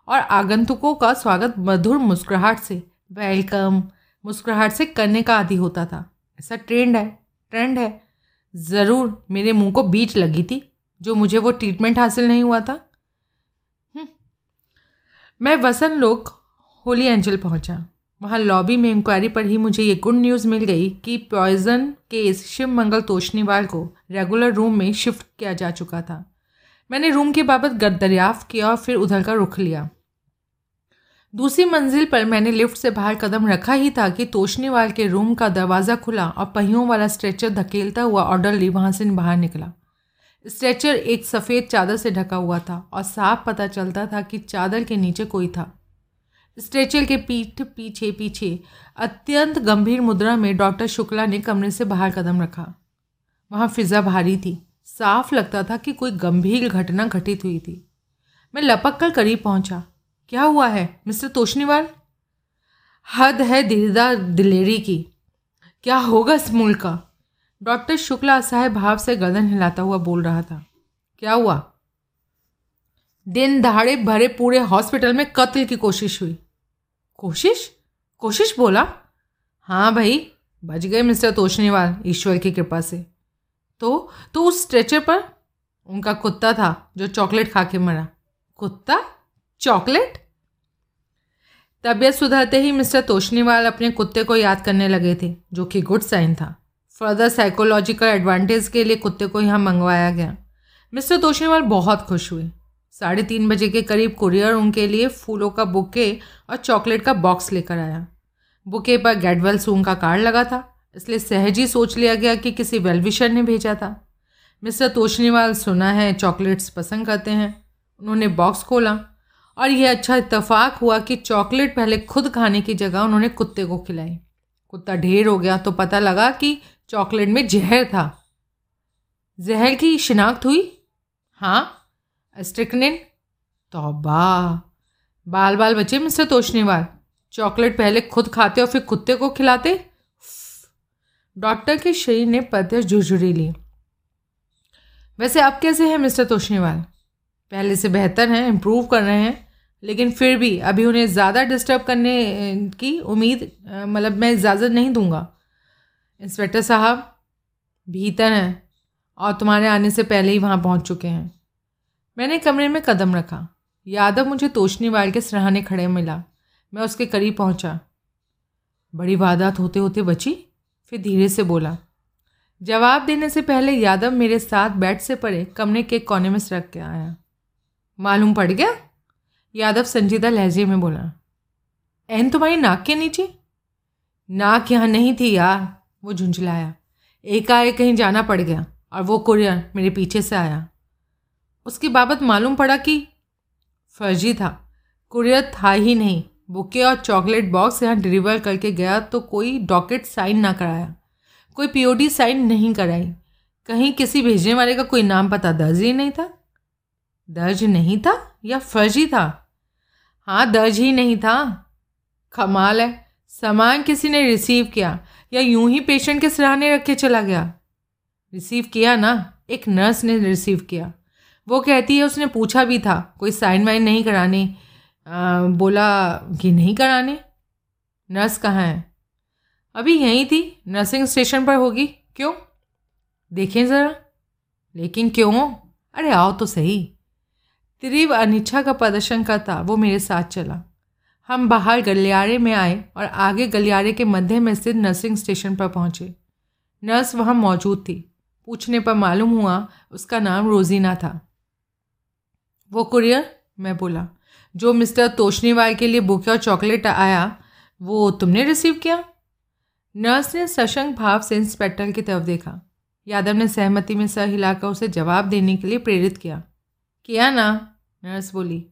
और आगंतुकों का स्वागत मधुर मुस्कुराहट से वेलकम मुस्कुराहट से करने का आदि होता था। ऐसा ट्रेंड है ट्रेंड है। ज़रूर मेरे मुँह को बीच लगी थी, जो मुझे वो ट्रीटमेंट हासिल नहीं हुआ था। मैं वसन लोक, होली एंजल पहुँचा। वहाँ लॉबी में इंक्वायरी पर ही मुझे ये गुड न्यूज़ मिल गई कि पॉइजन केस शिव मंगल तोशनीवाल को रेगुलर रूम में शिफ्ट किया जा चुका था। मैंने रूम के बाबत दरियाफ्त किया और फिर उधर का रुख लिया। दूसरी मंजिल पर मैंने लिफ्ट से बाहर कदम रखा ही था कि तोशनीवाल के रूम का दरवाज़ा खुला और पहियों वाला स्ट्रेचर धकेलता हुआ ऑर्डरली वहाँ से बाहर निकला। स्ट्रेचर एक सफ़ेद चादर से ढका हुआ था और साफ़ पता चलता था कि चादर के नीचे कोई था। स्ट्रेचर के पीठ पीछे पीछे, अत्यंत गंभीर मुद्रा में डॉक्टर शुक्ला ने कमरे से बाहर कदम रखा। वहाँ फिज़ा भारी थी। साफ़ लगता था कि कोई गंभीर घटना घटित हुई थी। मैं लपक कर करीब पहुँचा। क्या हुआ है, मिस्टर तोशनीवाल हद है दीदा दिलेरी की। क्या होगा इस मुल्क का? डॉक्टर शुक्ला असहाय भाव से गर्दन हिलाता हुआ बोल रहा था। क्या हुआ? दिन दहाड़े भरे पूरे हॉस्पिटल में कत्ल की कोशिश हुई। कोशिश? कोशिश बोला? हाँ भाई, बच गए मिस्टर तोशनीवाल ईश्वर की कृपा से। तो तो उस स्ट्रेचर पर उनका कुत्ता था जो चॉकलेट खा के मरा। कुत्ता? चॉकलेट तबीयत सुधरते ही मिस्टर तोशनीवाल अपने कुत्ते को याद करने लगे थे, जो कि गुड साइन था। फर्दर साइकोलॉजिकल एडवांटेज के लिए कुत्ते को यहाँ मंगवाया गया। मिस्टर तोशनीवाल बहुत खुश हुए। साढ़े तीन बजे के करीब कुरियर उनके लिए फूलों का बुके और चॉकलेट का बॉक्स लेकर आया। बुके पर गेटवेल सूंग का कार्ड लगा था, इसलिए सहज ही सोच लिया गया कि किसी वेलविशर ने भेजा था। मिस्टर तोशनीवाल सुना है चॉकलेट्स पसंद करते हैं, उन्होंने बॉक्स खोला और यह अच्छा इतफाक हुआ कि चॉकलेट पहले खुद खाने की जगह उन्होंने कुत्ते को खिलाई। कुत्ता ढेर हो गया तो पता लगा कि चॉकलेट में जहर था। जहर की शिनाख्त हुई? हाँ स्ट्रिकनिन तोबा। बाल बाल बचे मिस्टर तोशनीवाल? चॉकलेट पहले खुद खाते और फिर कुत्ते को खिलाते? डॉक्टर के शरीर ने पत्थर झुरझुरी ली। वैसे अब कैसे हैं मिस्टर तोशनीवाल? पहले से बेहतर हैं इम्प्रूव कर रहे हैं, लेकिन फिर भी अभी उन्हें ज़्यादा डिस्टर्ब करने की उम्मीद मतलब मैं इजाज़त नहीं दूँगा। इंस्पेक्टर साहब, भीतर हैं और तुम्हारे आने से पहले ही वहाँ पहुँच चुके हैं। मैंने कमरे में कदम रखा। यादव मुझे तोशनी वाल के सराहने खड़े मिला। मैं उसके करीब पहुँचा। बड़ी वादात होते होते बची, फिर धीरे से बोला। जवाब देने से पहले यादव मेरे साथ बेड से परे कमरे के कोने में सरक के आया। मालूम पड़ गया? यादव संजीदा लहजे में बोला। एन तुम्हारी नाक के नीचे? नाक यहाँ नहीं थी यार, वो झुंझलाया। एकाएक कहीं जाना पड़ गया और वो कुरियर मेरे पीछे से आया। उसकी बाबत मालूम पड़ा कि फर्जी था। कुरियर था ही नहीं। बुके और चॉकलेट बॉक्स यहाँ डिलीवर करके गया तो कोई डॉकेट साइन ना कराया। कोई पीओडी साइन नहीं कराई। कहीं किसी भेजने वाले का कोई नाम पता दर्ज ही नहीं था? दर्ज नहीं था या फर्जी था? हाँ दर्ज ही नहीं था। कमाल है। सामान किसी ने रिसीव किया या यूँ ही पेशेंट के सराहने रख के चला गया। रिसीव किया ना, एक नर्स ने रिसीव किया। वो कहती है उसने पूछा भी था कोई साइन वाइन नहीं कराने. आ, बोला कि नहीं कराने? नर्स कहाँ है? अभी यहीं थी नर्सिंग स्टेशन पर होगी। क्यों? देखें ज़रा। लेकिन क्यों? अरे आओ तो सही। तीव्र अनिच्छा का प्रदर्शन करता वो मेरे साथ चला। हम बाहर गलियारे में आए और आगे गलियारे के मध्य में स्थित नर्सिंग स्टेशन पर पहुँचे। नर्स वहाँ मौजूद थी। पूछने पर मालूम हुआ उसका नाम रोजीना था। वो कुरियर? मैं बोला, जो मिस्टर तोशनीवाल के लिए बुके और चॉकलेट आया, वो तुमने रिसीव किया? नर्स ने सशंक भाव से इंस्पेक्टर की तरफ़ देखा। यादव ने सहमति में सर हिलाकर उसे जवाब देने के लिए प्रेरित किया। किया ना? नर्स बोली।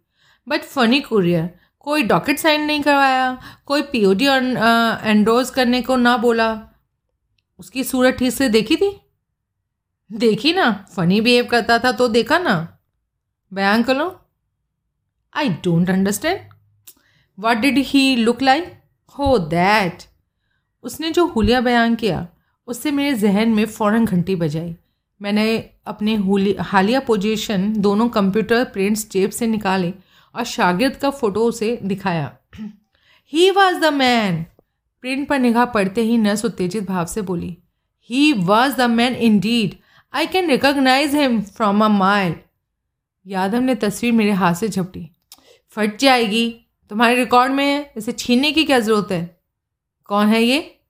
बट फनी कुरियर कोई डॉकेट साइन नहीं करवाया, कोई पीओडी एंडोज करने को ना बोला। उसकी सूरत ठीक से देखी थी? देखी ना? फनी बिहेव करता था तो देखा ना? करो I don't understand what did he look like हो दैट उसने जो हुलिया बयान किया, उससे मेरे जहन में फ़ौरन घंटी बजाई। मैंने अपने हालिया पोजीशन दोनों कंप्यूटर प्रिंट्स जेब से निकाले और शागिर्द का फ़ोटो उसे दिखाया। He was the man print पर निगाह पड़ते ही नर्स उत्तेजित भाव से बोली he was the man indeed I can recognise him from a mile Yadav ने तस्वीर मेरे हाथ से झपटी। फट जाएगी। तुम्हारे रिकॉर्ड में है? इसे छीनने की क्या ज़रूरत है? कौन है ये?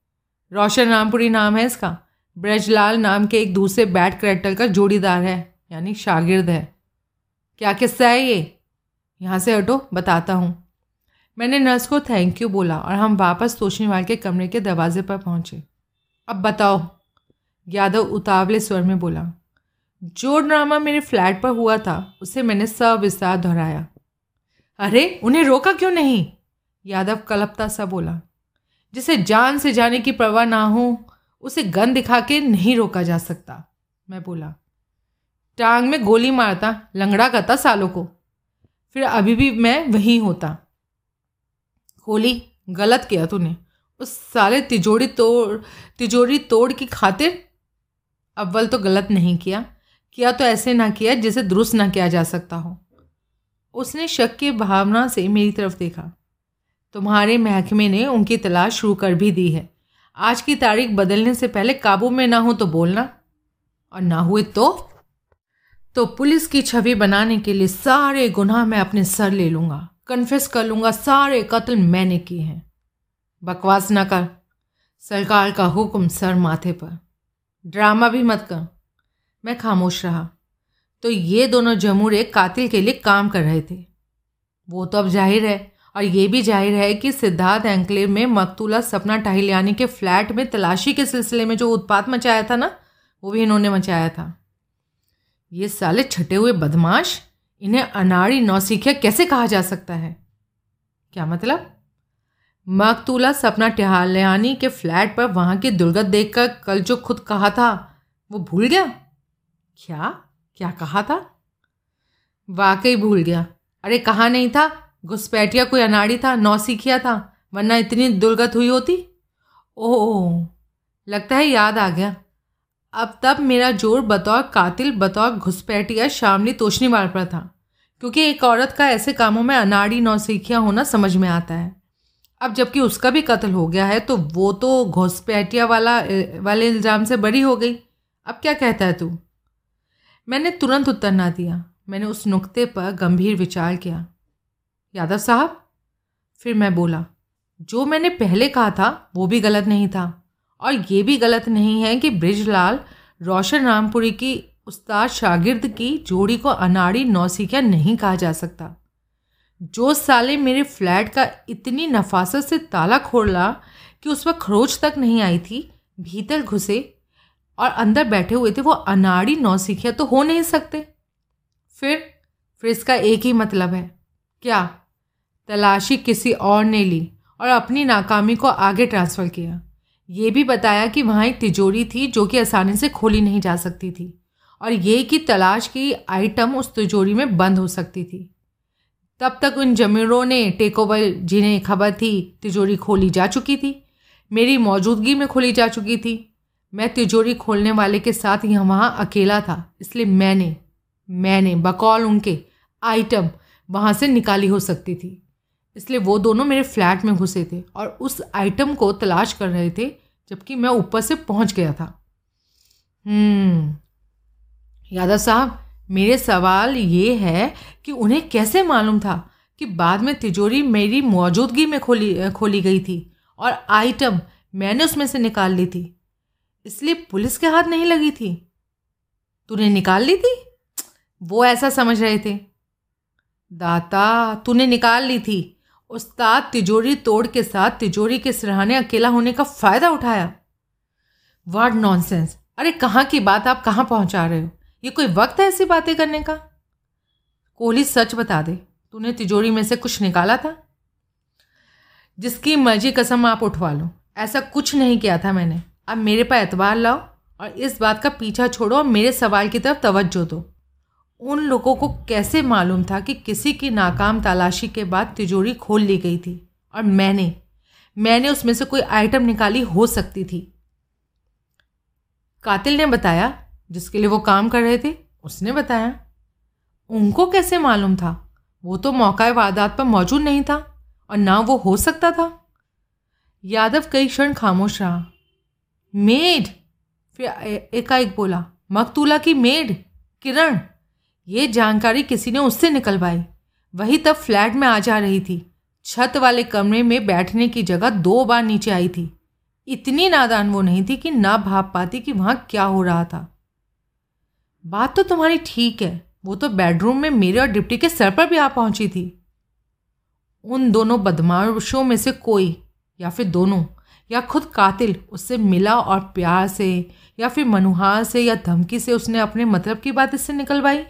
रोशन रामपुरी नाम है इसका। ब्रजलाल नाम के एक दूसरे बैट करेक्टर का जोड़ीदार है, यानी शागिर्द है। क्या किस्सा है ये? यहाँ से हटो, बताता हूँ। मैंने नर्स को थैंक यू बोला और हम वापस तोशनीवाल के कमरे के दरवाजे पर पहुँचे। अब बताओ, यादव उतावले स्वर में बोला जो ड्रामा मेरे फ्लैट पर हुआ था, उसे मैंने सविस्तार दोहराया। अरे, उन्हें रोका क्यों नहीं? यादव कलपता सा बोला। जिसे जान से जाने की परवाह ना हो, उसे गन दिखा के नहीं रोका जा सकता, मैं बोला। टांग में गोली मारता, लंगड़ा करता सालों को। फिर अभी भी मैं वहीं होता। गोली गलत किया तूने। उस साले तिजोरी तोड़ तिजोरी तोड़ की खातिर अव्वल तो गलत नहीं किया। किया तो ऐसे ना किया जिसे दुरुस्त ना किया जा सकता हो। उसने शक की भावना से मेरी तरफ़ देखा। तुम्हारे महकमे ने उनकी तलाश शुरू कर भी दी है। आज की तारीख बदलने से पहले काबू में ना हो तो बोलना, और ना हुए तो? तो पुलिस की छवि बनाने के लिए सारे गुनाह मैं अपने सर ले लूँगा कन्फेस कर लूँगा, सारे कत्ल मैंने किए हैं। बकवास ना कर, सरकार का हुक्म सर माथे पर। ड्रामा भी मत कर। मैं खामोश रहा। तो ये दोनों जमूर एक कातिल के लिए काम कर रहे थे। वो तो अब ज़ाहिर है, और ये भी ज़ाहिर है कि सिद्धार्थ एंक्लेव में मकतूला सपना टाहिलियानी के फ्लैट में तलाशी के सिलसिले में जो उत्पात मचाया था ना, वो भी इन्होंने मचाया था। ये साले छटे हुए बदमाश, इन्हें अनाड़ी नौसिखिया कैसे कहा जा सकता है? क्या मतलब? मकतूला सपना टिहालियानी के फ्लैट पर वहाँ की दुर्गत देखकर कल जो खुद कहा था, वो भूल गया? क्या? क्या कहा था? वाकई भूल गया। अरे कहा नहीं था? घुसपैठिया कोई अनाड़ी था नौ सीखिया था, वरना इतनी दुर्गत हुई होती। ओह, लगता है याद आ गया। अब तब मेरा ज़ोर बतौर कातिल, बतौर घुसपैठिया शामली तोशनीवाल पर था, क्योंकि एक औरत का ऐसे कामों में अनाड़ी, नौसिखिया होना समझ में आता है। अब जबकि उसका भी कत्ल हो गया है तो वो तो घुसपैठिया वाला वाले इल्ज़ाम से बड़ी हो गई। अब क्या कहता है तू? मैंने तुरंत उत्तर ना दिया। मैंने उस नुक्ते पर गंभीर विचार किया। यादव साहब? फिर मैं बोला, जो मैंने पहले कहा था, वो भी गलत नहीं था। और ये भी गलत नहीं है कि ब्रिजलाल रोशन रामपुरी की उस्ताद शागिर्द की जोड़ी को अनाड़ी नौसिखिया नहीं कहा जा सकता। जो साले मेरे फ्लैट का इतनी नफासत से ताला खोल खोला कि उस पर खरोच तक नहीं आई थी, भीतर घुसे और अंदर बैठे हुए थे, वो अनाड़ी नौसिखिया तो हो नहीं सकते। फिर फिर इसका एक ही मतलब है। क्या? तलाशी किसी और ने ली और अपनी नाकामी को आगे ट्रांसफ़र किया। ये भी बताया कि वहाँ एक तिजोरी थी जो कि आसानी से खोली नहीं जा सकती थी और ये कि तलाश की आइटम उस तिजोरी में बंद हो सकती थी। तब तक उन जमीरों ने टेक ओवर जिन्हें खबर थी, तिजोरी खोली जा चुकी थी। मेरी मौजूदगी में खोली जा चुकी थी। मैं तिजोरी खोलने वाले के साथ यहाँ वहाँ अकेला था इसलिए मैंने मैंने बकौल उनके आइटम वहाँ से निकाली हो सकती थी। इसलिए वो दोनों मेरे फ्लैट में घुसे थे और उस आइटम को तलाश कर रहे थे जबकि मैं ऊपर से पहुँच गया था। हम्म, यादव साहब मेरे सवाल ये है कि उन्हें कैसे मालूम था कि बाद में तिजोरी मेरी मौजूदगी में खोली खोली गई थी और आइटम मैंने उसमें से निकाल ली थी? इसलिए पुलिस के हाथ नहीं लगी थी। तूने निकाल ली थी? वो ऐसा समझ रहे थे। दाता, तूने निकाल ली थी। उस्ताद तिजोरी तोड़ के साथ तिजोरी के सिरहाने अकेला होने का फ़ायदा उठाया। वाट नॉनसेंस अरे कहाँ की बात आप कहाँ पहुँचा रहे हो? ये कोई वक्त है ऐसी बातें करने का? कोहली सच बता दे, तूने तिजोरी में से कुछ निकाला था? जिसकी मर्ज़ी कसम आप उठवा लो। ऐसा कुछ नहीं किया था मैंने। अब मेरे पर एतबार लाओ और इस बात का पीछा छोड़ो और मेरे सवाल की तरफ़ तवज्जो दो। उन लोगों को कैसे मालूम था कि किसी की नाकाम तलाशी के बाद तिजोरी खोल ली गई थी? और मैंने मैंने उसमें से कोई आइटम निकाली हो सकती थी। कातिल ने बताया, जिसके लिए वो काम कर रहे थे, उसने बताया। उनको कैसे मालूम था? वो तो मौका वारदात पर मौजूद नहीं था और ना वो हो सकता था। यादव कई क्षण खामोश रहा। मेड। फिर एकाएक बोला, मकतूला की मेड, किरण। ये जानकारी किसी ने उससे निकलवाई। वही तब फ्लैट में आ जा रही थी। छत वाले कमरे में बैठने की जगह दो बार नीचे आई थी। इतनी नादान वो नहीं थी कि ना भाप पाती कि वहाँ क्या हो रहा था। बात तो तुम्हारी ठीक है। वो तो बेडरूम में मेरे और डिप्टी के सर पर भी आ पहुँची थी। उन दोनों बदमाशों में से कोई, या फिर दोनों या खुद कातिल उससे मिला और प्यार से, या फिर मनुहार से या धमकी से उसने अपने मतलब की बात इससे निकलवाई?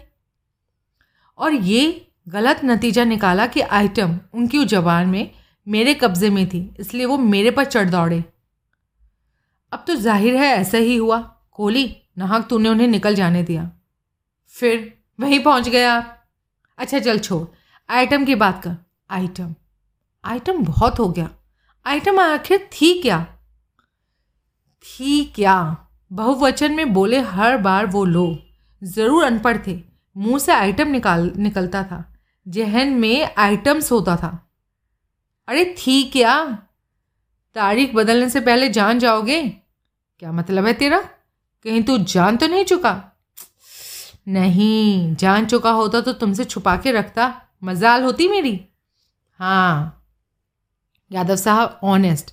और ये गलत नतीजा निकाला कि आइटम उनकी जबान में मेरे कब्ज़े में थी, इसलिए वो मेरे पर चढ़ दौड़े। अब तो ज़ाहिर है ऐसा ही हुआ। कोहली, नाहक तूने उन्हें निकल जाने दिया। फिर वहीं पहुँच गया। अच्छा चल छोड़। आइटम की बात कर। आइटम। आइटम बहुत हो गया। आइटम आखिर थी क्या? थी क्या? बहुवचन में बोले, हर बार वो लोग ज़रूर अनपढ़ थे। मुँह से आइटम निकाल, निकलता था। जहन में आइटम्स होता था। अरे थी क्या? तारीख बदलने से पहले जान जाओगे? क्या मतलब है तेरा? कहीं तू जान तो नहीं चुका? नहीं, जान चुका होता तो तुमसे छुपा के रखता। मजाल होती मेरी? हाँ यादव साहब ऑनेस्ट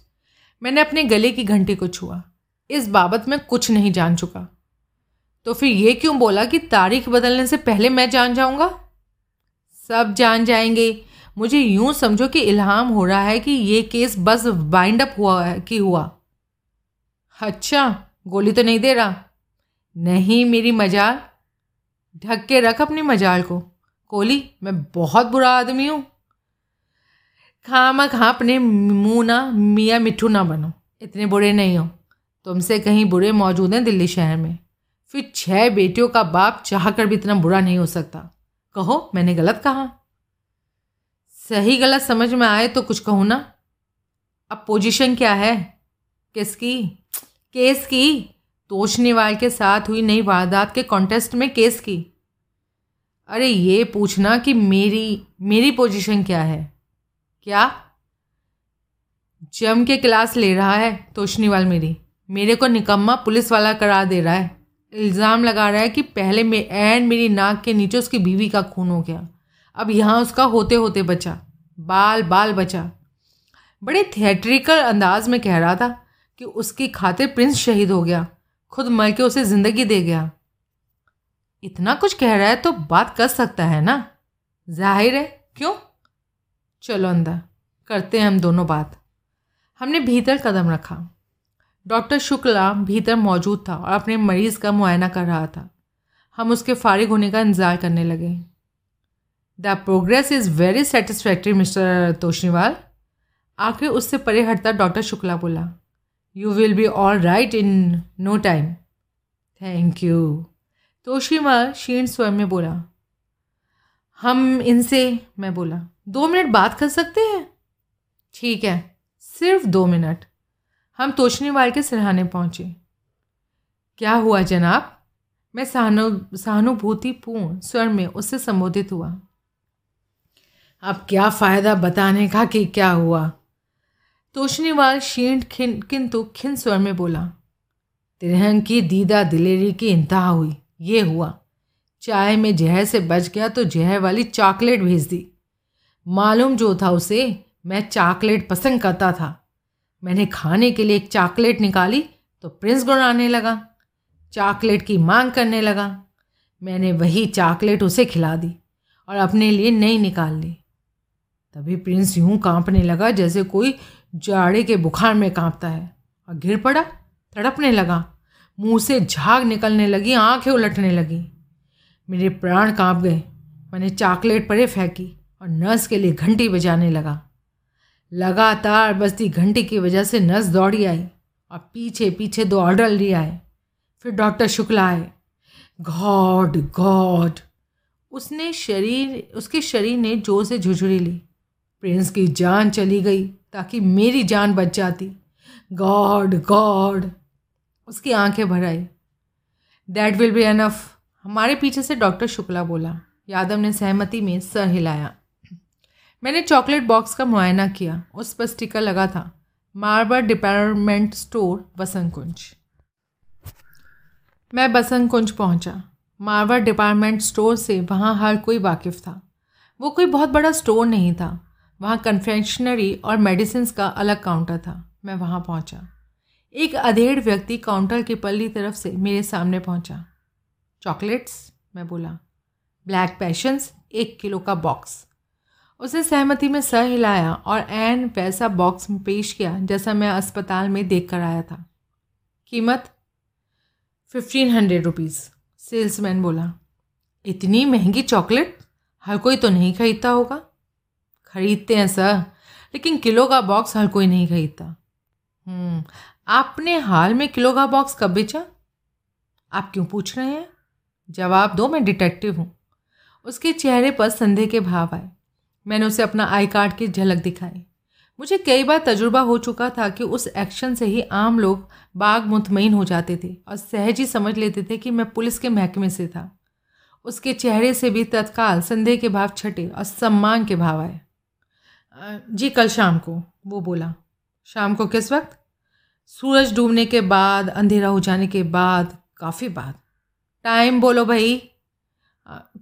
मैंने अपने गले की घंटी को छुआ। इस बाबत में कुछ नहीं जान चुका। तो फिर ये क्यों बोला कि तारीख बदलने से पहले मैं जान जाऊँगा? सब जान जाएँगे। मुझे यूँ समझो कि इल्हाम हो रहा है कि ये केस बस बाइंड अप हुआ है, कि हुआ। अच्छा गोली तो नहीं दे रहा। नहीं, मेरी मजाल। ढक के रख अपनी मजाल को। कोली मैं बहुत बुरा आदमी हूँ। खामा खा अपने मुँह ना, मियाँ मिट्ठू ना बनो। इतने बुरे नहीं हो। तुमसे कहीं बुरे मौजूद हैं दिल्ली शहर में। फिर छह बेटियों का बाप चाह कर भी इतना बुरा नहीं हो सकता। कहो, मैंने गलत कहा? सही गलत समझ में आए तो कुछ कहूँ ना? अब पोजीशन क्या है? किसकी? केस की? तोशनीवाल के साथ हुई नई वारदात के कॉन्टेस्ट में केस की? अरे ये पूछना कि मेरी मेरी पोजीशन क्या है? क्या? जम के क्लास ले रहा है, तोशनीवाल मेरी। मेरे को निकम्मा पुलिस वाला करार दे रहा है। इल्ज़ाम लगा रहा है कि पहले में, एंड मेरी नाक के नीचे उसकी बीवी का खून हो गया। अब यहाँ उसका होते होते बचा। बाल बाल बचा। बड़े थिएट्रिकल अंदाज में कह रहा था कि उसकी खातिर प्रिंस शहीद हो गया। खुद मर के उसे ज़िंदगी दे गया। इतना कुछ कह रहा है तो बात कर सकता है ना? ज़ाहिर है। क्यों? चलो अंदर, करते हैं हम दोनों बात। हमने भीतर कदम रखा। डॉक्टर शुक्ला भीतर मौजूद था और अपने मरीज़ का मुआयना कर रहा था। हम उसके फारिग होने का इंतज़ार करने लगे। The progress is very satisfactory mister Toshniwal आखिर उससे परे हटता डॉक्टर शुक्ला बोला you will be all right in no time thank you तोशीमा क्षीण स्वयं में बोला हम इनसे, मैं बोला, दो मिनट बात कर सकते हैं? ठीक है, सिर्फ़ दो मिनट। हम तोशनीवाल के सिरहाने पहुँचे। क्या हुआ जनाब? मैं सहानु, सहानुभूतिपूर्ण स्वर में उससे संबोधित हुआ। अब क्या फ़ायदा बताने का कि क्या हुआ? तोशनीवाल क्षीण खिन, किंतु खिन स्वर में बोला, तिरहन की दीदा दिलेरी की इंतहा हुई, ये हुआ। चाय में जहर से बच गया तो जहर वाली चॉकलेट भेज दी। मालूम जो था उसे, मैं चॉकलेट पसंद करता था। मैंने खाने के लिए एक चॉकलेट निकाली तो प्रिंस गुड़ाने लगा। चॉकलेट की मांग करने लगा। मैंने वही चॉकलेट उसे खिला दी और अपने लिए नई निकाल ली। तभी प्रिंस यूँ कांपने लगा जैसे कोई जाड़े के बुखार में कांपता है और गिर पड़ा, तड़पने लगा। मुँह से झाग निकलने लगी, आँखें उलटने लगी। मेरे प्राण काँप गए। मैंने चॉकलेट परे फेंकी और नर्स के लिए घंटी बजाने लगा। लगातार बजती घंटी की वजह से नर्स दौड़ी आई और पीछे पीछे दो ऑर्डर लिए आए। फिर डॉक्टर शुक्ला आए। God god. उसने शरीर, उसके शरीर ने ज़ोर से झुझुरी ली। प्रिंस की जान चली गई ताकि मेरी जान बच जाती। God god. उसकी आँखें भर आई। दैट विल बी एनफ हमारे पीछे से डॉक्टर शुक्ला बोला, यादव ने सहमति में सर हिलाया। मैंने चॉकलेट बॉक्स का मुआयना किया, उस पर स्टिकर लगा था। मार्बर डिपार्टमेंट स्टोर बसंत कुंज मैं बसंत कुंज पहुँचा। मार्बर डिपार्टमेंट स्टोर से वहाँ हर कोई वाकिफ़ था। वो कोई बहुत बड़ा स्टोर नहीं था। वहाँ कन्फेक्शनरी और मेडिसिन का अलग काउंटर था। मैं वहाँ पहुँचा। एक अधेड़ व्यक्ति काउंटर की पल्ली तरफ़ से मेरे सामने पहुँचा। चॉकलेट्स मैं बोला। ब्लैक पैशंस एक किलो का बॉक्स उसे सहमति में सर हिलाया और एन वैसा बॉक्स पेश किया जैसा मैं अस्पताल में देख कर आया था। कीमत? फिफ्टीन हंड्रेड रुपीज़ सेल्समैन बोला। इतनी महँगी चॉकलेट हर कोई तो नहीं खरीदता होगा। खरीदते हैं सर लेकिन किलो का बॉक्स हर कोई नहीं खरीदता। हम्म, आपने हाल में किलो का बॉक्स कब बेचा? आप क्यों पूछ रहे हैं? जवाब दो, मैं डिटेक्टिव हूँ। उसके चेहरे पर संदेह के भाव आए। मैंने उसे अपना आई कार्ड की झलक दिखाई। मुझे कई बार तजुर्बा हो चुका था कि उस एक्शन से ही आम लोग बाग मुतमिन हो जाते थे और सहज ही समझ लेते थे कि मैं पुलिस के महकमे से था। उसके चेहरे से भी तत्काल संदेह के भाव छटे और सम्मान के भाव आए। जी, कल शाम को, वो बोला। शाम को किस वक्त? सूरज डूबने के बाद, अंधेरा हो जाने के बाद, काफ़ी बाद। टाइम बोलो भाई।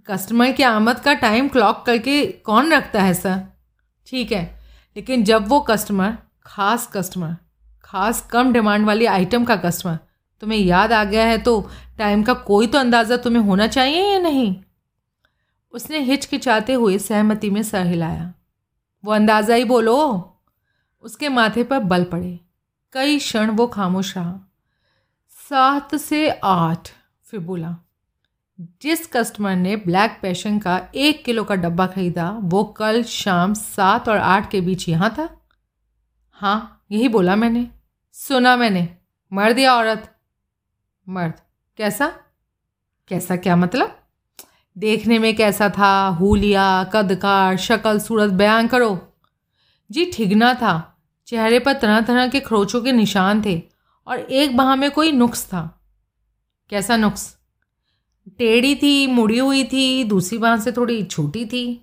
कस्टमर की आमद का टाइम क्लॉक करके कौन रखता है सर ठीक है, लेकिन जब वो कस्टमर ख़ास कस्टमर ख़ास कम डिमांड वाली आइटम का कस्टमर तुम्हें याद आ गया है तो टाइम का कोई तो अंदाज़ा तुम्हें होना चाहिए या नहीं? उसने हिचकिचाते हुए सहमति में सर हिलाया। वो अंदाज़ा ही बोलो। उसके माथे पर बल पड़े। कई क्षण वो खामोश रहा। सात से आठ। फिर बोला, जिस कस्टमर ने ब्लैक पैशन का एक किलो का डब्बा खरीदा, वो कल शाम सात और आठ के बीच यहाँ था? हाँ यही बोला मैंने। सुना मैंने। मर्द या औरत? मर्द। कैसा? कैसा क्या मतलब? देखने में कैसा था? हुलिया, कदकार, शक्ल, सूरत बयान करो। जी ठिगना था। चेहरे पर तरह तरह के खरोचों के निशान थे और एक बाह में कोई नुक्स था। कैसा नुक्स? टेढ़ी थी, मुड़ी हुई थी, दूसरी बाह से थोड़ी छोटी थी।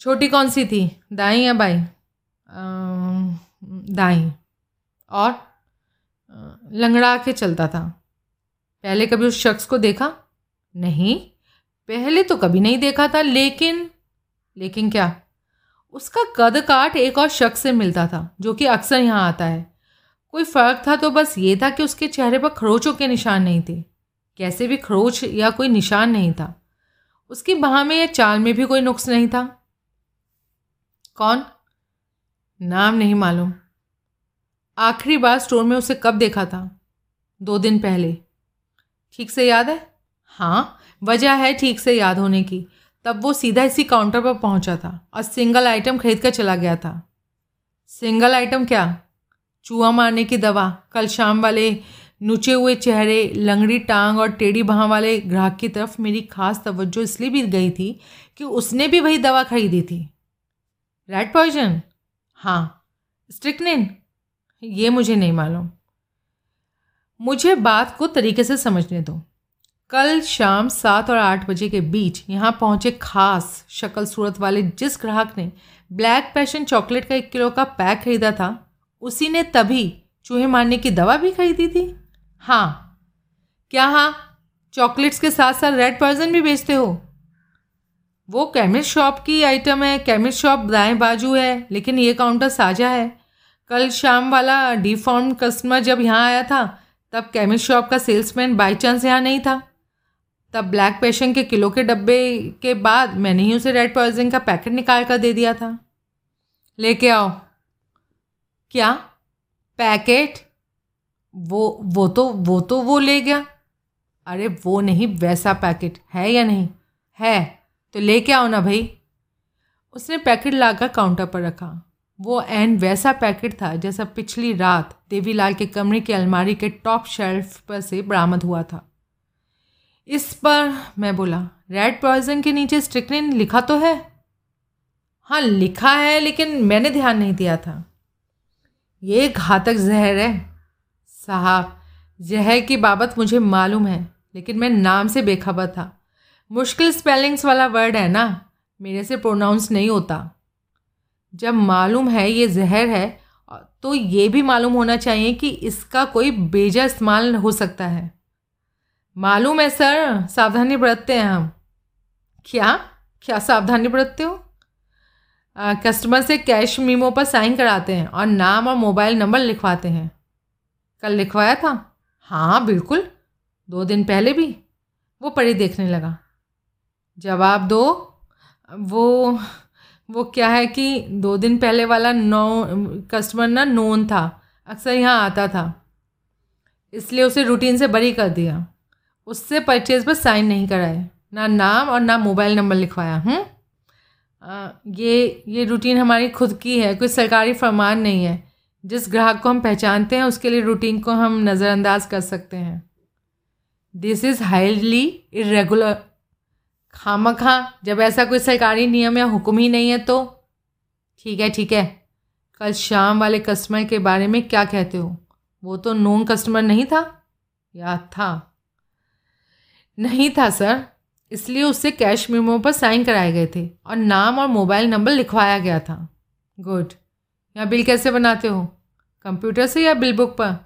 छोटी कौन सी थी? दाई या बाई? दाई। और? लंगड़ा के चलता था। पहले कभी उस शख्स को देखा? नहीं। पहले तो कभी नहीं देखा था, लेकिन लेकिन क्या? उसका कद काट एक और शख्स से मिलता था, जो कि अक्सर यहाँ आता है। कोई फ़र्क था तो बस ये था कि उसके चेहरे पर खरोचों के निशान नहीं थे। कैसे भी खरोच या कोई निशान नहीं था। उसकी बाह में या चाल में भी कोई नुक्स नहीं था। कौन? नाम नहीं मालूम। आखिरी बार स्टोर में उसे कब देखा था? दो दिन पहले। ठीक से याद है? हाँ वजह है ठीक से याद होने की। तब वो सीधा इसी काउंटर पर पहुँचा था और सिंगल आइटम खरीद कर चला गया था। सिंगल आइटम क्या? चूहा मारने की दवा। कल शाम वाले नुचे हुए चेहरे, लंगड़ी टांग और टेढ़ी बाह वाले ग्राहक की तरफ़ मेरी खास तवज्जो इसलिए भी गई थी कि उसने भी वही दवा खरीदी थी। रेड पॉइजन हाँ। स्ट्रिकनिन ये मुझे नहीं मालूम। मुझे बात को तरीके से समझने दो। कल शाम सात और आठ बजे के बीच यहाँ पहुँचे खास शक्ल सूरत वाले जिस ग्राहक ने ब्लैक पैशन चॉकलेट का एक किलो का पैक खरीदा था उसी ने तभी चूहे मारने की दवा भी खरीदी थी। हाँ। क्या हाँ? चॉकलेट्स के साथ साथ रेड पॉइजन भी बेचते हो? वो केमिस्ट शॉप की आइटम है। केमिस्ट शॉप दाएँ बाजू है, लेकिन ये काउंटर साझा है। कल शाम वाला डिफॉर्म कस्टमर जब यहाँ आया था, तब केमिस्ट शॉप का सेल्समैन बाई चांस यहाँ नहीं था। तब ब्लैक पेशन के किलो के डब्बे के बाद मैंने ही उसे रेड पॉइजन का पैकेट निकाल कर दे दिया था। लेके आओ। क्या? पैकेट? वो वो तो वो तो वो ले गया। अरे, वो नहीं, वैसा पैकेट है या नहीं? है तो लेके आओ ना भाई। उसने पैकेट लाकर काउंटर पर रखा। वो एन वैसा पैकेट था जैसा पिछली रात देवीलाल के कमरे की अलमारी के टॉप शेल्फ पर से बरामद हुआ था। इस पर मैं बोला रेड पॉइजन के नीचे स्ट्रिक्निन लिखा तो है? हाँ लिखा है, लेकिन मैंने ध्यान नहीं दिया था। ये घातक जहर है। साहब, जहर की बाबत मुझे मालूम है, लेकिन मैं नाम से बेखबर था। मुश्किल स्पेलिंग्स वाला वर्ड है ना? मेरे से प्रोनाउंस नहीं होता। जब मालूम है ये जहर है तो ये भी मालूम होना चाहिए कि इसका कोई बेजा इस्तेमाल हो सकता है। मालूम है, सर, सावधानी बरतते हैं हम। क्या? क्या सावधानी बरतते हो? कस्टमर से कैश मीमो पर साइन कराते हैं और नाम और मोबाइल नंबर लिखवाते हैं। कल लिखवाया था? हाँ बिल्कुल। दो दिन पहले भी। वो पढ़ी देखने लगा। जवाब दो, वो वो क्या है कि दो दिन पहले वाला नो कस्टमर ना नोन था। अक्सर यहाँ आता था। इसलिए उसे रूटीन से बरी कर दिया। उससे परचेज पर साइन नहीं कराए। ना नाम और ना मोबाइल नंबर लिखवाया। हूँ ये ये रूटीन हमारी खुद की है, कोई सरकारी फरमान नहीं है। जिस ग्राहक को हम पहचानते हैं, उसके लिए रूटीन को हम नज़रअंदाज कर सकते हैं। दिस इज़ हाईली इरेगुलर खाम खा जब ऐसा कोई सरकारी नियम या हुक्म ही नहीं है तो? ठीक है ठीक है। कल शाम वाले कस्टमर के बारे में क्या कहते हो? वो तो नोन कस्टमर नहीं था? या था। नहीं था सर इसलिए उससे कैश मेमो पर साइन कराए गए थे और नाम और मोबाइल नंबर लिखवाया गया था। गुड यहाँ बिल कैसे बनाते हो? कंप्यूटर से या बिल बुक पर?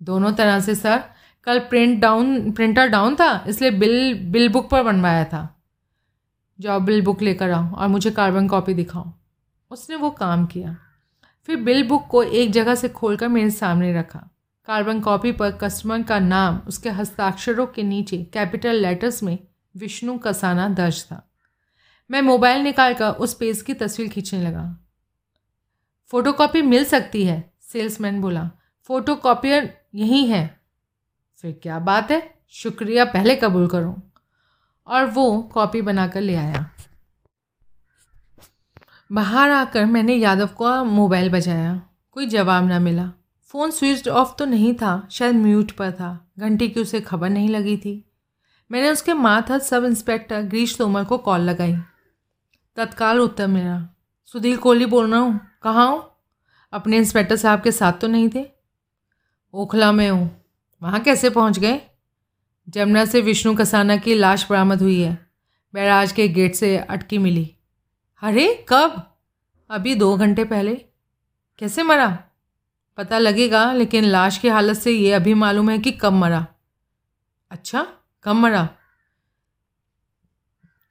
दोनों तरह से सर कल प्रिंट डाउन प्रिंटर डाउन था, इसलिए बिल बिल बुक पर बनवाया था। जाओ बिल बुक लेकर आओ और मुझे कार्बन कॉपी दिखाओ। उसने वो काम किया। फिर बिल बुक को एक जगह से खोलकर मेरे सामने रखा। कार्बन कॉपी पर कस्टमर का नाम, उसके हस्ताक्षरों के नीचे कैपिटल लेटर्स में विष्णु कसाना दर्ज था। मैं मोबाइल निकालकर उस पेज की तस्वीर खींचने लगा। फ़ोटोकॉपी मिल सकती है, सेल्समैन बोला। फ़ोटोकॉपियर यहीं है। फिर क्या बात है? शुक्रिया, पहले कबूल करो। और वो कॉपी बनाकर ले आया। बाहर आकर मैंने यादव का मोबाइल बजाया। कोई जवाब ना मिला। फ़ोन स्विच ऑफ़ तो नहीं था, शायद म्यूट पर था। घंटी की उसे खबर नहीं लगी थी। मैंने उसके माथा सब इंस्पेक्टर ग्रीश तोमर को कॉल लगाई। तत्काल उत्तर मेरा सुधीर कोहली बोल रहा हूँ। कहाँ हूँ? अपने इंस्पेक्टर साहब के साथ तो नहीं थे? ओखला में हूँ। वहाँ कैसे पहुँच गए? जमुना से विष्णु कसाना की लाश बरामद हुई है। बैराज के गेट से अटकी मिली। अरे, कब? अभी दो घंटे पहले। कैसे मरा? पता लगेगा, लेकिन लाश की हालत से ये अभी मालूम है कि कब मरा। अच्छा कब मरा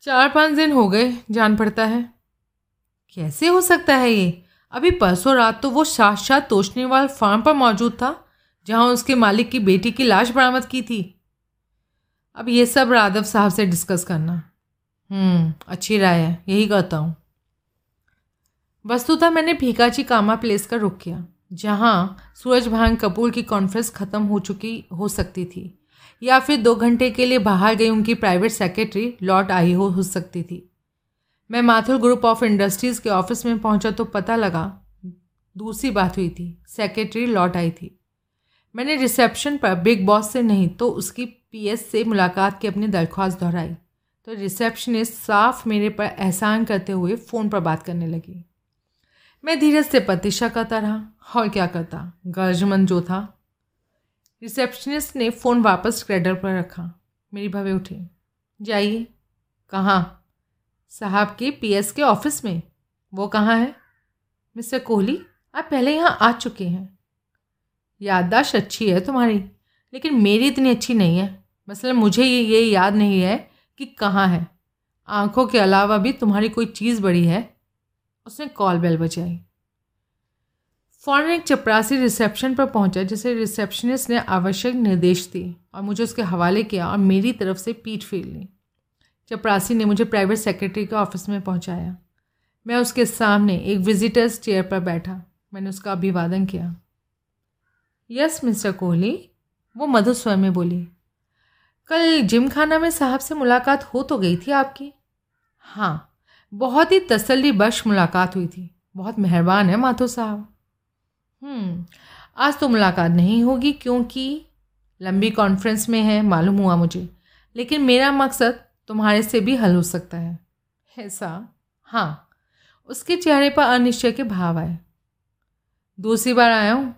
चार पाँच दिन हो गए जान पड़ता है। कैसे हो सकता है ये? अभी परसों रात तो वो साक्षात तोशनीवाल फार्म पर मौजूद था जहाँ उसके मालिक की बेटी की लाश बरामद की थी। अब ये सब राधव साहब से डिस्कस करना। हम्म, अच्छी राय है यही करता हूँ। वस्तुतः मैंने भीकाजी कामा प्लेस का रुक किया जहाँ सूरज भान कपूर की कॉन्फ्रेंस ख़त्म हो चुकी हो सकती थी। या फिर दो घंटे के लिए बाहर गई उनकी प्राइवेट सेक्रेटरी लौट आई हो सकती थी। मैं माथुर ग्रुप ऑफ़ इंडस्ट्रीज़ के ऑफ़िस में पहुँचा तो पता लगा। दूसरी बात हुई थी सेक्रेटरी लौट आई थी। मैंने रिसेप्शन पर बिग बॉस से नहीं तो उसकी पीएस से मुलाकात की अपनी दरख्वास्त दोहराई। तो रिसेप्शनिस्ट साफ़ मेरे पर एहसान करते हुए फ़ोन पर बात करने लगी। मैं धीरज से प्रतीक्षा करता रहा। और क्या करता? गर्जमन जो था रिसेप्शनिस्ट ने फ़ोन वापस क्रेडर पर रखा। मेरी भवे उठी। जाइए। कहाँ? साहब के पीएस के ऑफ़िस में। वो कहाँ है? मिस्टर कोहली, आप पहले यहाँ आ चुके हैं। याददाश्त अच्छी है तुम्हारी, लेकिन मेरी इतनी अच्छी नहीं है। मसलन मुझे ये ये याद नहीं है कि कहाँ है। आँखों के अलावा भी तुम्हारी कोई चीज़ बड़ी है। उसने कॉल बेल बजाई। फ़ौरन एक चपरासी रिसेप्शन पर पहुँचा, जिसे रिसेप्शनिस्ट ने आवश्यक निर्देश दिए और मुझे उसके हवाले किया और मेरी तरफ़ से पीठ फेर ली। चपरासी ने मुझे प्राइवेट सेक्रेटरी के ऑफ़िस में पहुँचाया। मैं उसके सामने एक विजिटर्स चेयर पर बैठा। मैंने उसका अभिवादन किया। यस, मिस्टर कोहली, वो मधुर स्वर में बोली। कल जिम खाना में साहब से मुलाकात हो तो गई थी आपकी? हाँ बहुत ही तसल्ली बख्श मुलाकात हुई थी। बहुत मेहरबान है माथो साहब। आज तो मुलाकात नहीं होगी क्योंकि लंबी कॉन्फ्रेंस में है, मालूम हुआ मुझे। लेकिन मेरा मकसद तुम्हारे से भी हल हो सकता है। ऐसा हाँ उसके चेहरे पर अनिश्चय के भाव आए। दूसरी बार आया हूँ,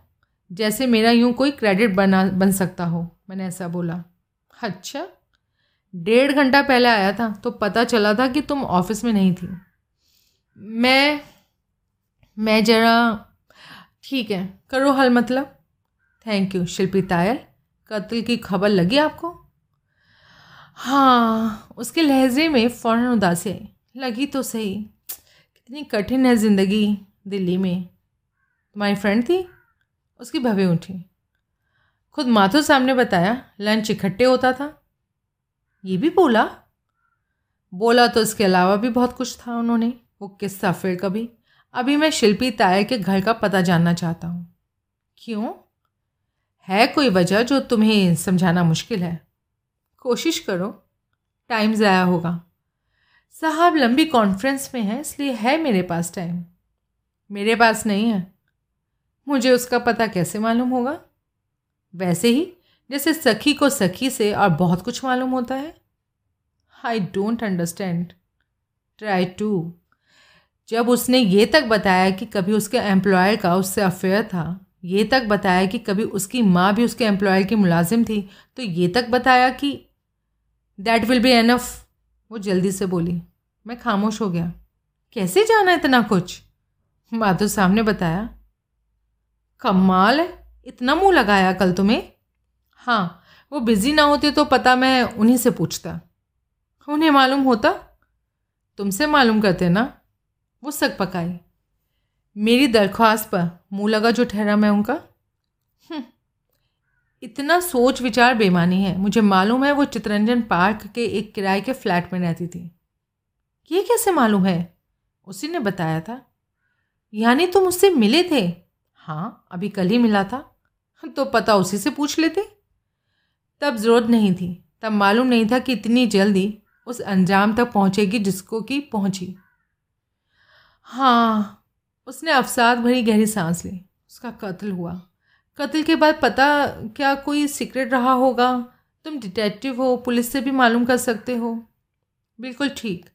जैसे मेरा यूँ कोई क्रेडिट बना, बन सकता हो, मैंने ऐसा बोला। अच्छा डेढ़ घंटा पहले आया था तो पता चला था कि तुम ऑफ़िस में नहीं थी। मैं मैं ज़रा ठीक है, करो हल मतलब। Thank you Shilpi Tayal. कत्ल की खबर लगी आपको? हाँ उसके लहजे में फ़ौरन उदासी आई। लगी तो सही। कितनी कठिन है ज़िंदगी दिल्ली में। तुम्हारी फ्रेंड थी, उसकी भवे उठी खुद माथुर सामने बताया लंच इकट्ठे होता था। ये भी बोला? बोला तो इसके अलावा भी बहुत कुछ था उन्होंने। वो किस्सा फिर कभी। अभी मैं शिल्पी तायर के घर का पता जानना चाहता हूँ। क्यों? है कोई वजह जो तुम्हें समझाना मुश्किल है? कोशिश करो। टाइम ज़ाया होगा। साहब लंबी कॉन्फ्रेंस में है, इसलिए है मेरे पास टाइम। मेरे पास नहीं है। मुझे उसका पता कैसे मालूम होगा? वैसे ही, जैसे सखी को सखी से और बहुत कुछ मालूम होता है। I don't understand try to जब उसने ये तक बताया कि कभी उसके एम्प्लॉयर का उससे अफेयर था, ये तक बताया कि कभी उसकी माँ भी उसके एम्प्लॉयर की मुलाजिम थी तो ये तक बताया कि दैट विल बी एनफ वो जल्दी से बोली, मैं खामोश हो गया। कैसे जाना इतना कुछ? माधुर सामने बताया, कमाल है, इतना मुँह लगाया कल तुम्हें? हाँ वो बिज़ी ना होते तो पता मैं उन्हीं से पूछता। उन्हें मालूम होता? तुमसे मालूम करते ना? वो सक पकाई। मेरी दरख्वास्त पर मुँह लगा जो ठहरा मैं उनका। हम्म, इतना सोच विचार बेमानी है। मुझे मालूम है वो चितरंजन पार्क के एक किराए के फ्लैट में रहती थी। ये कैसे मालूम है? उसी ने बताया था। यानी तुम उससे मिले थे? हाँ अभी कल ही मिला था। तो पता उसी से पूछ लेते। तब ज़रूरत नहीं थी। तब मालूम नहीं था कि इतनी जल्दी उस अंजाम तक पहुँचेगी जिसको कि पहुँची। हाँ। उसने अफसाद भरी गहरी सांस ली। उसका कत्ल हुआ। कत्ल के बाद पता क्या कोई सीक्रेट रहा होगा? तुम डिटेक्टिव हो, पुलिस से भी मालूम कर सकते हो। बिल्कुल ठीक।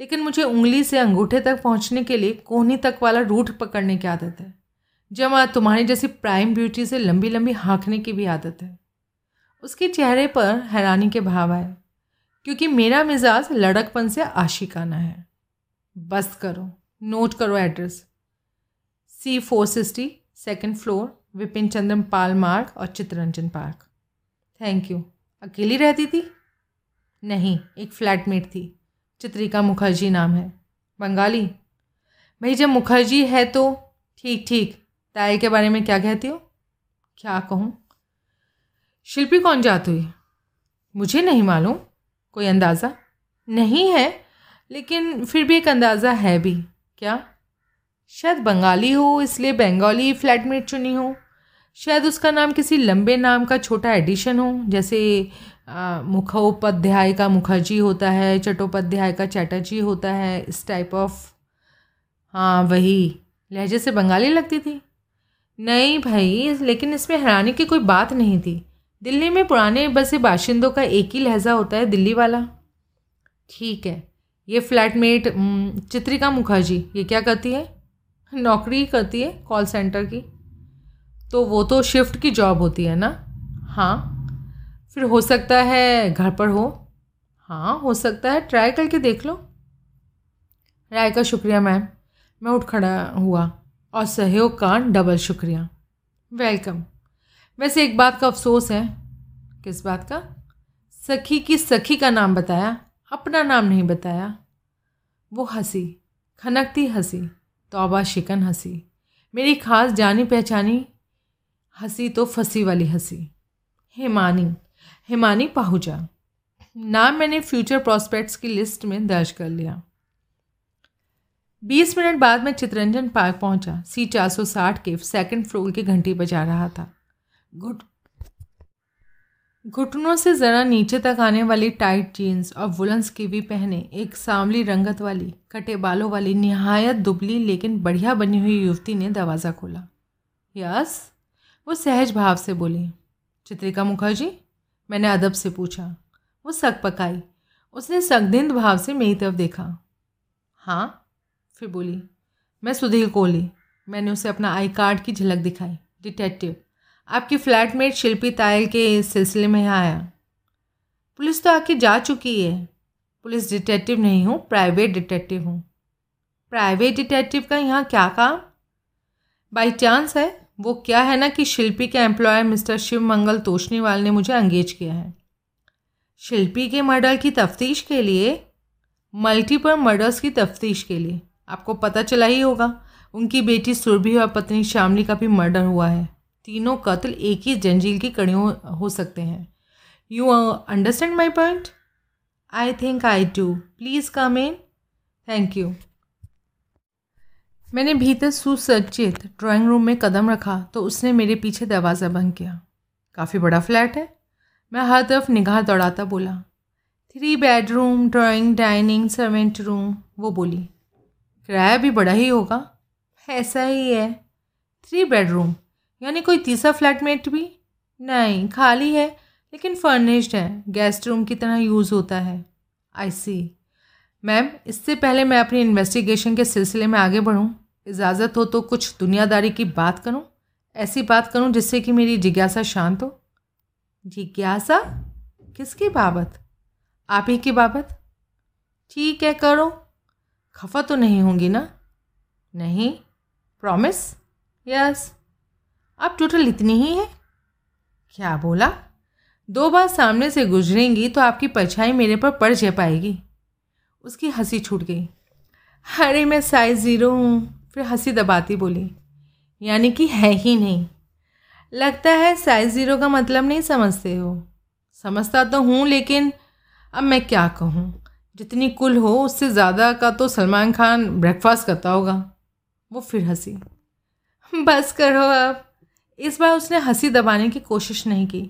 लेकिन मुझे उंगली से अंगूठे तक पहुँचने के लिए कोहनी तक वाला रूट पकड़ने की आदत है। जमा तुम्हारी जैसी प्राइम ब्यूटी से लंबी लंबी हाँकने की भी आदत है। उसके चेहरे पर हैरानी के भाव आए। क्योंकि मेरा मिजाज लड़कपन से आशिकाना है। बस करो। नोट करो address. C four sixty second floor Vipin Chandram Pal Marg और चित्ररंजन पार्क। थैंक यू अकेली रहती थी? नहीं, एक फ्लैटमेट थी। चित्रिका मुखर्जी नाम है। बंगाली? भाई, जब मुखर्जी है तो ठीक ठीक। ताए के बारे में क्या कहती हो? क्या कहूँ? शिल्पी कौन जात हुई? मुझे नहीं मालूम। कोई अंदाज़ा? नहीं है, लेकिन फिर भी एक अंदाज़ा है भी। क्या? शायद बंगाली हो, इसलिए बंगाली फ्लैटमेट चुनी हो। शायद उसका नाम किसी लंबे नाम का छोटा एडिशन हो, जैसे मुखोपाध्याय का मुखर्जी होता है, चट्टोपाध्याय का चैटर्जी होता है, इस टाइप ऑफ़ हाँ वही। लहजे से बंगाली लगती थी। नहीं भाई, लेकिन इसमें हैरानी की कोई बात नहीं थी। दिल्ली में पुराने बसे बाशिंदों का एक ही लहजा होता है, दिल्ली वाला। ठीक है। ये फ्लैटमेट चित्रिका मुखर्जी, ये क्या करती है? नौकरी करती है कॉल सेंटर की। तो वो तो शिफ्ट की जॉब होती है ना? हाँ। फिर हो सकता है घर पर हो। हाँ हो सकता है। ट्राई करके देख लो। राय का शुक्रिया, मैम। मैं उठ खड़ा हुआ और सहयोग का डबल शुक्रिया। वेलकम। वैसे एक बात का अफसोस है। किस बात का? सखी की सखी का नाम बताया। अपना नाम नहीं बताया। वो हँसी, खनकती हँसी, तौबा शिकन हँसी। मेरी खास जानी पहचानी हँसी तो फंसी वाली हँसी। हेमानी हेमानी पाहुजा। नाम मैंने फ्यूचर प्रॉस्पेक्ट्स की लिस्ट में दर्ज कर लिया। बीस मिनट बाद मैं चित्रंजन पार्क पहुँचा। सी चार सौ साठ के सेकंड फ्लोर की घंटी बजा रहा था। घुट घुटनों से ज़रा नीचे तक आने वाली टाइट जीन्स और वुलन्स की भी पहने एक सांवली रंगत वाली, कटे बालों वाली, निहायत दुबली लेकिन बढ़िया बनी हुई युवती ने दरवाज़ा खोला। यस, वो सहज भाव से बोली, चित्रिका मुखर्जी, मैंने अदब से पूछा, वो सक पकाई, उसने सगदिंद भाव से मेरी तरफ़ देखा। हाँ फिर बोली, मैं सुधीर कोहली, मैंने उसे अपना आई कार्ड की झलक दिखाई, डिटेक्टिव आपकी फ्लैटमेट शिल्पी तायल के सिलसिले में यहाँ आया पुलिस तो आके जा चुकी है। पुलिस डिटेक्टिव नहीं हूँ, प्राइवेट डिटेक्टिव हूँ। प्राइवेट डिटेक्टिव का यहाँ क्या काम? बाई चांस है, वो क्या है ना कि शिल्पी के एम्प्लॉयर मिस्टर शिव मंगल तोशनीवाल ने मुझे अंगेज किया है। शिल्पी के मर्डर की तफ्तीश के लिए मल्टीपल मर्डर्स की तफ्तीश के लिए। आपको पता चला ही होगा, उनकी बेटी सुरभि और पत्नी श्यामली का भी मर्डर हुआ है। तीनों कत्ल एक ही जंजील की कड़ियों हो सकते हैं। You understand my point I think I do please come in thank you मैंने भीतर सुसज्जित ड्राइंग रूम में कदम रखा तो उसने मेरे पीछे दरवाज़ा बंद किया। काफ़ी बड़ा फ्लैट है। मैं हर तरफ़ निगाह दौड़ाता बोला। Three bedroom drawing dining servant room वो बोली। किराया भी बड़ा ही होगा। ऐसा ही है। थ्री बेडरूम यानी कोई तीसरा फ्लैटमेट भी? नहीं, खाली है, लेकिन फर्निश्ड है गेस्ट रूम की तरह यूज़ होता है। आई सी मैम इससे पहले मैं अपनी इन्वेस्टिगेशन के सिलसिले में आगे बढ़ूँ। इजाज़त हो तो कुछ दुनियादारी की बात करूँ? ऐसी बात करूँ जिससे कि मेरी जिज्ञासा शांत हो। जिज्ञासा? किसकी बाबत? आप ही की बाबत? ठीक है, करो। खफा तो नहीं होंगी ना? नहीं? प्रॉमिस यस अब टोटल इतनी ही है? क्या बोला? दो बार सामने से गुजरेंगी तो आपकी परछाई मेरे पर पड़ जा पाएगी। उसकी हँसी छूट गई। अरे, मैं साइज़ ज़ीरो हूँ। फिर हँसी दबाती बोली, यानी कि है ही नहीं। लगता है साइज़ ज़ीरो का मतलब नहीं समझते हो। समझता तो हूँ, लेकिन अब मैं क्या कहूँ? जितनी कुल हो, उससे ज़्यादा का तो सलमान खान ब्रेकफास्ट करता होगा। वो फिर हँसी, बस करो अब इस बार उसने हँसी दबाने की कोशिश नहीं की।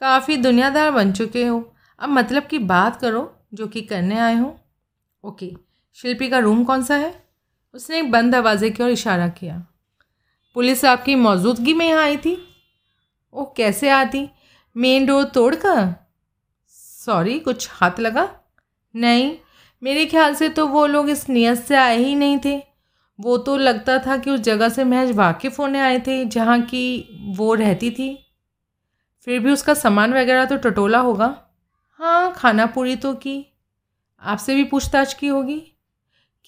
काफ़ी दुनियादार बन चुके हो। अब मतलब की बात करो जो कि करने आए हो। ओके, शिल्पी का रूम कौन सा है? उसने एक बंद दरवाजे की ओर इशारा किया। पुलिस आपकी मौजूदगी में यहाँ आई थी? ओह कैसे आती? मेन डोर तोड़ कर सॉरी कुछ हाथ लगा? नहीं, मेरे ख्याल से तो वो लोग इस नियत से आए ही नहीं थे। वो तो लगता था कि उस जगह से महज वाकिफ़ होने आए थे, जहाँ की वो रहती थी। फिर भी उसका सामान वगैरह तो टटोला होगा। हाँ खाना पूरी तो की। आपसे भी पूछताछ की होगी।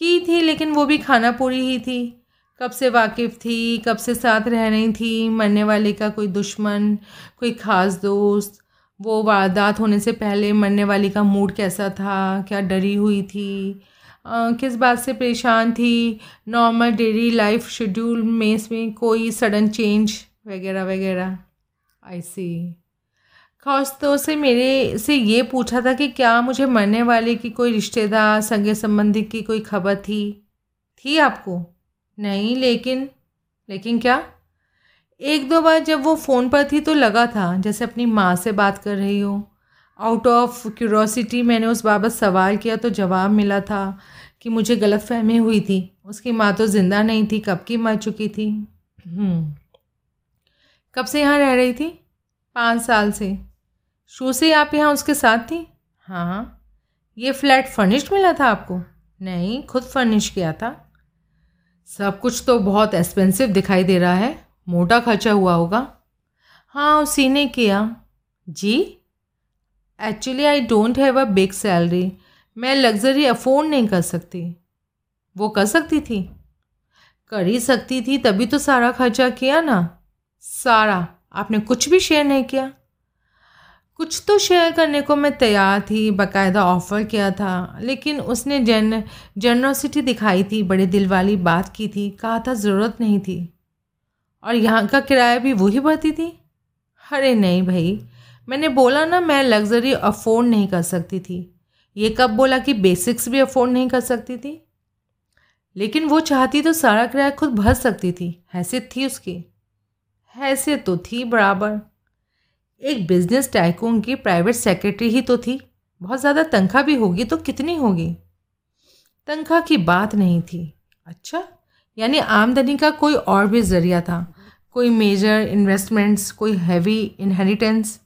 की थी लेकिन वो भी खाना पूरी ही थी। कब से वाकिफ़ थी कब से साथ रह रही थी मरने वाले का कोई दुश्मन कोई ख़ास दोस्त वो वारदात होने से पहले मरने वाले का मूड कैसा था क्या डरी हुई थी आ, किस बात से परेशान थी नॉर्मल डेली लाइफ शेड्यूल में इसमें कोई सडन चेंज वगैरह वगैरह। आई सी खास तो से मेरे से ये पूछा था कि क्या मुझे मरने वाले की कोई रिश्तेदार, संगे संबंधी की कोई खबर थी? थी आपको? नहीं, लेकिन लेकिन क्या? एक दो बार जब वो फ़ोन पर थी तो लगा था, जैसे अपनी माँ से बात कर रही हो। आउट ऑफ़ क्यूरोसिटी मैंने उस बाबत सवाल किया तो जवाब मिला था कि मुझे गलत फहमी हुई थी। उसकी माँ तो ज़िंदा नहीं थी, कब की मर चुकी थी? हम्म। कब से यहाँ रह रही थी? पाँच साल से। शू से आप यहाँ उसके साथ थी? हाँ। ये फ्लैट फर्निश्ड मिला था आपको? नहीं, खुद फर्निश किया था। सब कुछ तो बहुत एक्सपेंसिव दिखाई दे रहा है। मोटा खर्चा हुआ होगा। हाँ उसी ने किया। जी? Actually I don't have a big salary मैं लग्जरी अफोर्ड नहीं कर सकती। वो कर सकती थी? कर ही सकती थी, तभी तो सारा खर्चा किया ना। सारा, आपने कुछ भी शेयर नहीं किया। कुछ तो शेयर करने को मैं तैयार थी, बाकायदा ऑफ़र किया था, लेकिन उसने जन जनरोसिटी दिखाई थी, बड़े दिल वाली बात की थी, कहा था ज़रूरत नहीं थी। और यहाँ का किराया भी वही भरती थी? अरे नहीं भाई, मैंने बोला ना मैं लग्जरी अफोर्ड नहीं कर सकती थी। ये कब बोला कि बेसिक्स भी अफोर्ड नहीं कर सकती थी? लेकिन वो चाहती तो सारा किराया खुद भर सकती थी, हैसियत थी उसकी। हैसियत तो थी बराबर। एक बिज़नेस टाइकून की प्राइवेट सेक्रेटरी ही तो थी। बहुत ज़्यादा तनख्वाह भी होगी तो कितनी होगी? तनख्वाह की बात नहीं थी। अच्छा यानी आमदनी का कोई और भी ज़रिया था। कोई मेजर इन्वेस्टमेंट्स कोई हैवी इनहेरिटेंस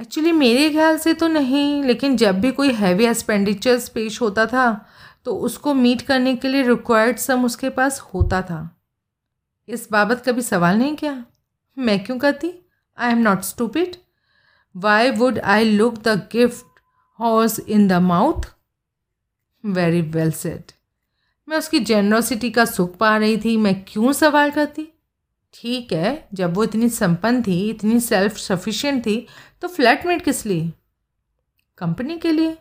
एक्चुअली मेरे ख्याल से तो नहीं, लेकिन जब भी कोई हैवी एक्सपेंडिचर्स पेश होता था तो उसको मीट करने के लिए रिक्वायर्ड सम उसके पास होता था। इस बाबत कभी सवाल नहीं किया? मैं क्यों कहती? I am not stupid why would I look the gift horse in the mouth very well set मैं उसकी जेनरोसिटी का सुख पा रही थी, मैं क्यों सवाल करती? ठीक है, जब वो इतनी संपन्न थी, इतनी सेल्फ सफिशिएंट थी तो फ्लैटमेट किस लिए? कंपनी के लिए?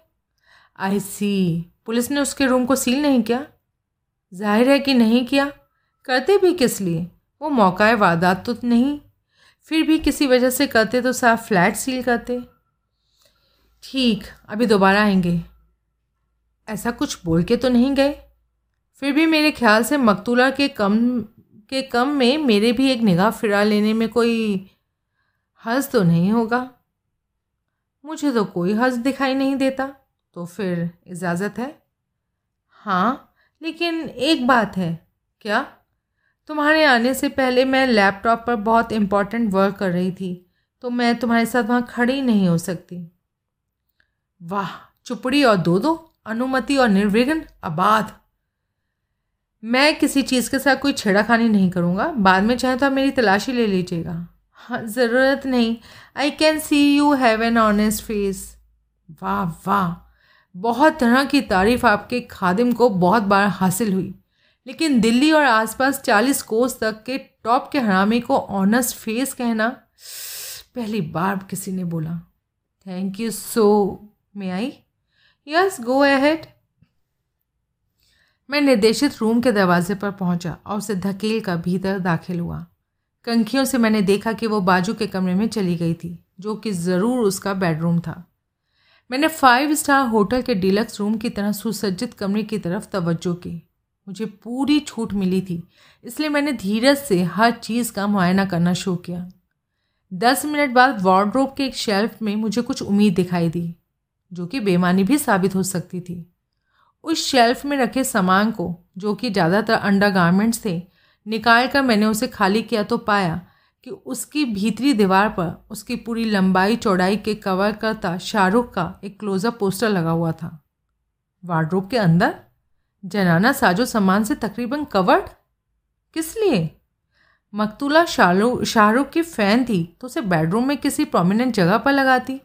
आई सी पुलिस ने उसके रूम को सील नहीं किया? ज़ाहिर है कि नहीं किया। करते भी किस लिए? वो मौका वारदात तो नहीं। फिर भी किसी वजह से करते तो साफ़ फ्लैट सील करते। ठीक, अभी दोबारा आएँगे। ऐसा कुछ बोल के तो नहीं गए। फिर भी मेरे ख्याल से मकतूला के कम के कम में मेरे भी एक निगाह फिरा लेने में कोई हर्ज तो नहीं होगा। मुझे तो कोई हर्ज दिखाई नहीं देता। तो फिर इजाज़त है? हाँ लेकिन एक बात है। क्या? तुम्हारे आने से पहले मैं लैपटॉप पर बहुत इम्पोर्टेंट वर्क कर रही थी तो मैं तुम्हारे साथ वहाँ खड़ी नहीं हो सकती। वाह, चुपड़ी और दो दो, अनुमति और निर्विघ्न आबाद मैं किसी चीज़ के साथ कोई छेड़ाखानी नहीं करूँगा, बाद में चाहे तो आप मेरी तलाशी ले लीजिएगा। हाँ ज़रूरत नहीं। I can see you have an honest face वाह वाह। बहुत तरह की तारीफ़ आपके खादिम को बहुत बार हासिल हुई। लेकिन दिल्ली और आसपास चालीस कोस तक के टॉप के हरामी को ऑनेस्ट फेस कहना, पहली बार किसी ने बोला। Thank you so may I yes go ahead मैं निर्देशित रूम के दरवाजे पर पहुँचा और उसे धकेल कर भीतर दाखिल हुआ। कंखियों से मैंने देखा कि वो बाजू के कमरे में चली गई थी, जो कि ज़रूर उसका बेडरूम था। मैंने फाइव स्टार होटल के डिलक्स रूम की तरह सुसज्जित कमरे की तरफ़ तवज्जो की। मुझे पूरी छूट मिली थी, इसलिए मैंने धीरज से हर चीज़ का मुआयना करना शुरू किया। दस मिनट बाद वार्ड्रोब के एक शेल्फ में मुझे कुछ उम्मीद दिखाई दी, जो कि बेमानी भी साबित हो सकती थी। उस शेल्फ में रखे सामान को, जो कि ज़्यादातर अंडर गारमेंट्स थे, निकाल कर मैंने उसे खाली किया तो पाया कि उसकी भीतरी दीवार पर उसकी पूरी लंबाई चौड़ाई के कवर करता शाहरुख का एक क्लोजअप पोस्टर लगा हुआ था। वार्ड्रोब के अंदर? जनाना साजो सामान से तकरीबन कवर्ड? किस लिए? मकतूला शाहरुख शाहरुख की फ़ैन थी तो उसे बेडरूम में किसी प्रोमिनेंट जगह पर लगाती।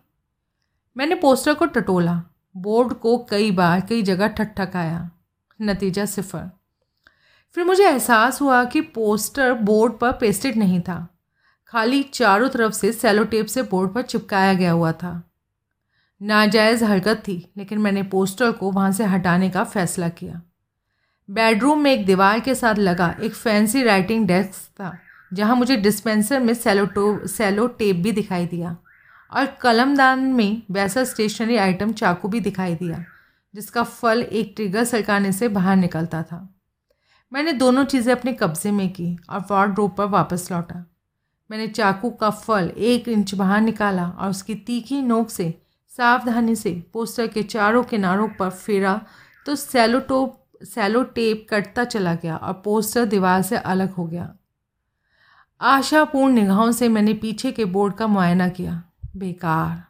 मैंने पोस्टर को टटोला बोर्ड को कई बार, कई जगह ठकठकाया नतीजा सिफर। फिर मुझे एहसास हुआ कि पोस्टर बोर्ड पर पेस्टेड नहीं था। खाली चारों तरफ़ से सेलो टेप से बोर्ड पर चिपकाया गया हुआ था। नाजायज़ हरकत थी, लेकिन मैंने पोस्टर को वहाँ से हटाने का फ़ैसला किया। बेडरूम में एक दीवार के साथ लगा एक फैंसी राइटिंग डेस्क था, जहाँ मुझे डिस्पेंसर में सेलो टो सेलो टेप भी दिखाई दिया और कलमदान में वैसा स्टेशनरी आइटम चाकू भी दिखाई दिया, जिसका फल एक ट्रिगर सरकाने से बाहर निकलता था। मैंने दोनों चीज़ें अपने कब्जे में की और वार्ड पर वापस लौटा। मैंने चाकू का फल एक इंच बाहर निकाला और उसकी तीखी नोक से, सावधानी से, पोस्टर के चारों किनारों पर फेरा तो सेलोटोप सेलो टेप कटता चला गया और पोस्टर दीवार से अलग हो गया। आशापूर्ण निगाहों से मैंने पीछे के बोर्ड का मुआयना किया। बेकार।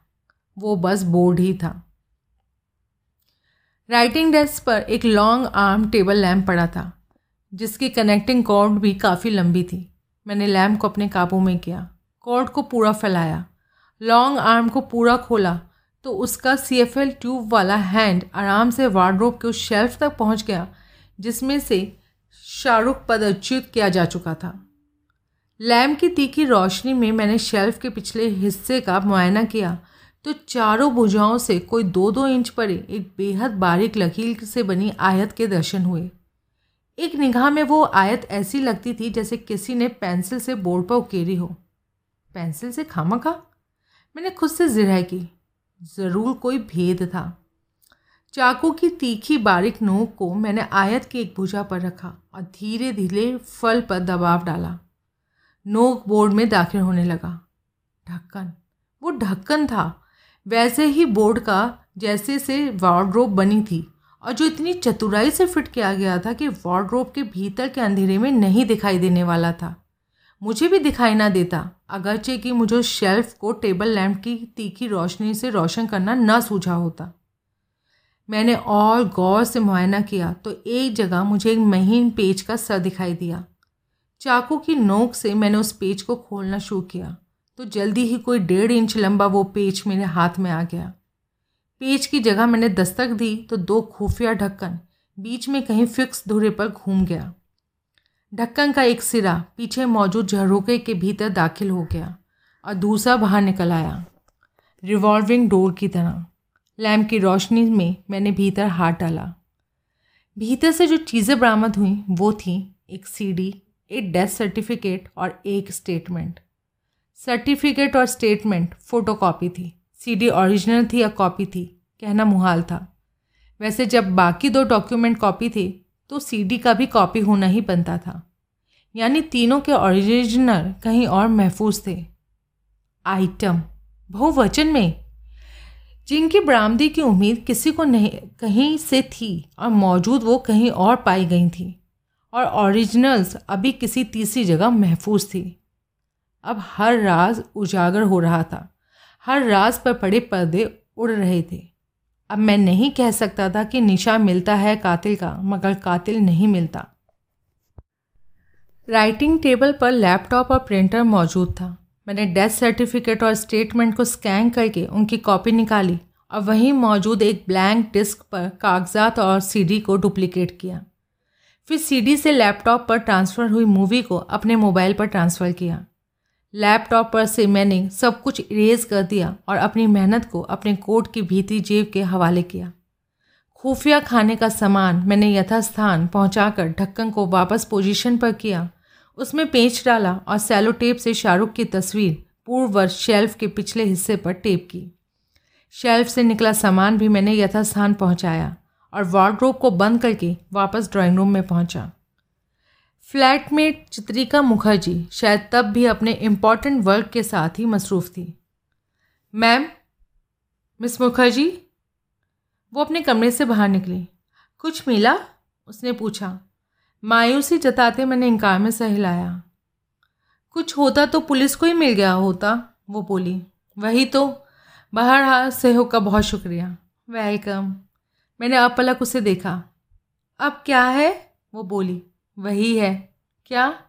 वो बस बोर्ड ही था। राइटिंग डेस्क पर एक लॉन्ग आर्म टेबल लैम्प पड़ा था, जिसकी कनेक्टिंग कॉर्ड भी काफ़ी लंबी थी। मैंने लैम्प को अपने काबू में किया। कॉर्ड को पूरा फैलाया। लॉन्ग आर्म को पूरा खोला। तो उसका सी एफ़ एल ट्यूब वाला हैंड आराम से वार्ड्रोब के उस शेल्फ तक पहुँच गया, जिसमें से शाहरुख पदच्युत किया जा चुका था। लैम्प की तीखी रोशनी में मैंने शेल्फ के पिछले हिस्से का मुआयना किया तो चारों भुजाओं से कोई दो दो इंच परे एक बेहद बारीक लकीर से बनी आयत के दर्शन हुए। एक निगाह में वो आयत ऐसी लगती थी जैसे किसी ने पेंसिल से बोर्ड पर उकेरी हो। पेंसिल से खामा खा मैंने खुद से जिराई की। ज़रूर कोई भेद था। चाकू की तीखी बारीक नोक को मैंने आयत की एक भुजा पर रखा और धीरे धीरे फल पर दबाव डाला। नोक बोर्ड में दाखिल होने लगा। ढक्कन। वो ढक्कन था। वैसे ही बोर्ड का जैसे से वार्ड्रोब बनी थी और जो इतनी चतुराई से फिट किया गया था कि वार्ड्रोब के भीतर के अंधेरे में नहीं दिखाई देने वाला था। मुझे भी दिखाई ना देता। अगरचे कि मुझे शेल्फ को टेबल लैंप की तीखी रोशनी से रोशन करना न सूझा होता। मैंने और गौर से मुआयना किया तो एक जगह मुझे एक महीन पेज का सर दिखाई दिया। चाकू की नोक से मैंने उस पेज को खोलना शुरू किया तो जल्दी ही कोई डेढ़ इंच लंबा वो पेज मेरे हाथ में आ गया। पेज की जगह मैंने दस्तक दी तो दो खुफिया ढक्कन बीच में कहीं फिक्स धुरे पर घूम गया। ढक्कन का एक सिरा पीछे मौजूद झरोके के भीतर दाखिल हो गया और दूसरा बाहर निकल आया। रिवॉल्विंग डोर की तरह। लैम्प की रोशनी में मैंने भीतर हाथ डाला। भीतर से जो चीज़ें बरामद हुई, वो थी एक सीडी, एक डेथ सर्टिफिकेट और एक स्टेटमेंट। सर्टिफिकेट और स्टेटमेंट फ़ोटो फ़ोटोकॉपी थी। सीडी ओरिजिनल थी या कॉपी थी, कहना मुहाल था। वैसे जब बाकी दो डॉक्यूमेंट कॉपी थे तो सीडी का भी कॉपी होना ही बनता था। यानी तीनों के ओरिजिनल कहीं और महफूज थे। आइटम बहुवचन में, जिनकी बरामदी की उम्मीद किसी को नहीं, कहीं से थी और मौजूद वो कहीं और पाई गई थी। और ओरिजिनल्स अभी किसी तीसरी जगह महफूज थी। अब हर राज उजागर हो रहा था। हर राज पर पड़े पर्दे उड़ रहे थे। अब मैं नहीं कह सकता था कि निशा मिलता है कातिल का, मगर कातिल नहीं मिलता। राइटिंग टेबल पर लैपटॉप और प्रिंटर मौजूद था। मैंने डेथ सर्टिफिकेट और स्टेटमेंट को स्कैन करके उनकी कॉपी निकाली और वहीं मौजूद एक ब्लैंक डिस्क पर कागजात और सीडी को डुप्लीकेट किया। फिर सीडी से लैपटॉप पर ट्रांसफ़र हुई मूवी को अपने मोबाइल पर ट्रांसफ़र किया। लैपटॉप पर से मैंने सब कुछ इरेज कर दिया और अपनी मेहनत को अपने कोट की भीतरी जेब के हवाले किया। खुफिया खाने का सामान मैंने यथास्थान पहुंचाकर ढक्कन को वापस पोजीशन पर किया। उसमें पेंच डाला और सैलो टेप से शाहरुख की तस्वीर पूर्व वर्ष शेल्फ के पिछले हिस्से पर टेप की। शेल्फ से निकला सामान भी मैंने यथास्थान पहुँचाया और वार्ड्रोब को बंद करके वापस ड्राइंग रूम में पहुँचा। फ्लैटमेट चित्रिका मुखर्जी शायद तब भी अपने इंपॉर्टेंट वर्क के साथ ही मसरूफ़ थी। मैम, मिस मुखर्जी, वो अपने कमरे से बाहर निकली। कुछ मिला? उसने पूछा। मायूसी जताते मैंने इनकार में सहलाया। कुछ होता तो पुलिस को ही मिल गया होता, वो बोली। वही तो बाहर हाथ सहयोग का बहुत शुक्रिया। वेलकम मैंने अपलक उसे देखा। अब क्या है? वो बोली। वही है। क्या?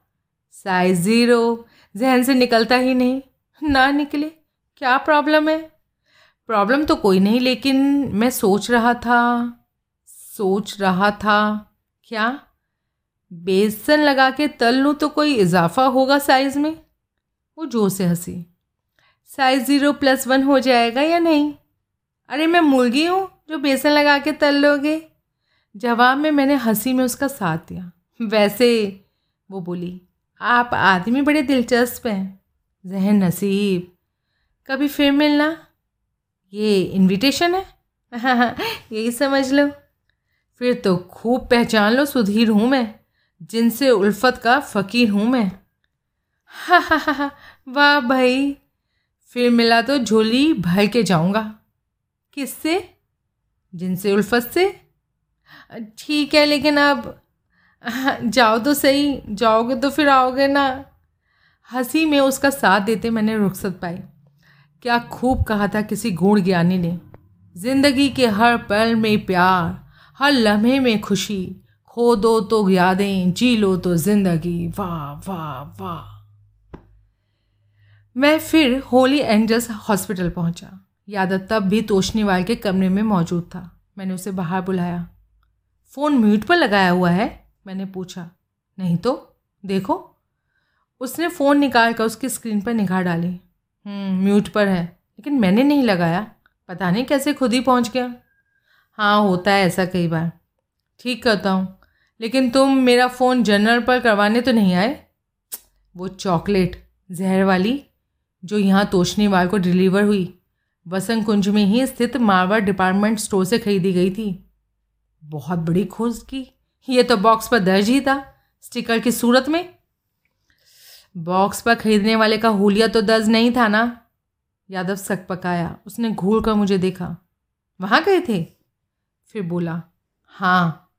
साइज़ ज़ीरो जहन से निकलता ही नहीं। ना निकले। क्या प्रॉब्लम है? प्रॉब्लम तो कोई नहीं, लेकिन मैं सोच रहा था। सोच रहा था। क्या? बेसन लगा के तल लूँ तो कोई इजाफा होगा साइज़ में? वो ज़ोर से हँसी। साइज़ ज़ीरो प्लस वन हो जाएगा या नहीं? अरे, मैं मुर्गी हूँ जो बेसन लगा के तल लोगे। जवाब में मैंने हँसी में उसका साथ दिया। वैसे, वो बोली, आप आदमी बड़े दिलचस्प हैं, जहन नसीब। कभी फिर मिलना? ये इनविटेशन है? यही समझ लो। फिर तो खूब पहचान लो, सुधीर हूँ मैं, जिनसे उल्फत का फ़कीर हूँ मैं। हा वाह भाई, फिर मिला तो झोली भर के जाऊँगा। किससे? जिनसे उल्फत से? ठीक है, लेकिन अब जाओ तो सही, जाओगे तो फिर आओगे ना। हँसी में उसका साथ देते मैंने रुखसत पाई। क्या खूब कहा था किसी गुण ज्ञानी ने। ज़िंदगी के हर पल में प्यार, हर लम्हे में खुशी। खो दो तो यादें, जी लो तो ज़िंदगी। वाह वाह वाह। मैं फिर होली एंजल्स हॉस्पिटल पहुँचा। यादव तब भी तोशनीवाल के कमरे में मौजूद था। मैंने उसे बाहर बुलाया। फ़ोन म्यूट पर लगाया हुआ है? मैंने पूछा नहीं तो? देखो। उसने फ़ोन निकाल कर उसकी स्क्रीन पर निगाह डाली। हम्म, म्यूट पर है लेकिन मैंने नहीं लगाया। पता नहीं कैसे खुद ही पहुँच गया। हाँ होता है ऐसा कई बार। ठीक करता हूँ। लेकिन तुम मेरा फ़ोन जनरल पर करवाने तो नहीं आए? वो चॉकलेट जहर वाली जो यहाँ तोशनीवाल को डिलीवर हुई वसंत कुंज में ही स्थित मारवाड़ डिपार्टमेंट स्टोर से खरीदी गई थी। बहुत बड़ी खोज की। ये तो बॉक्स पर दर्ज ही था। स्टिकर की सूरत में? बॉक्स पर खरीदने वाले का हुलिया तो दर्ज नहीं था ना? यादव सक पकाया। उसने घूर कर मुझे देखा। वहाँ गए थे? फिर बोला हाँ।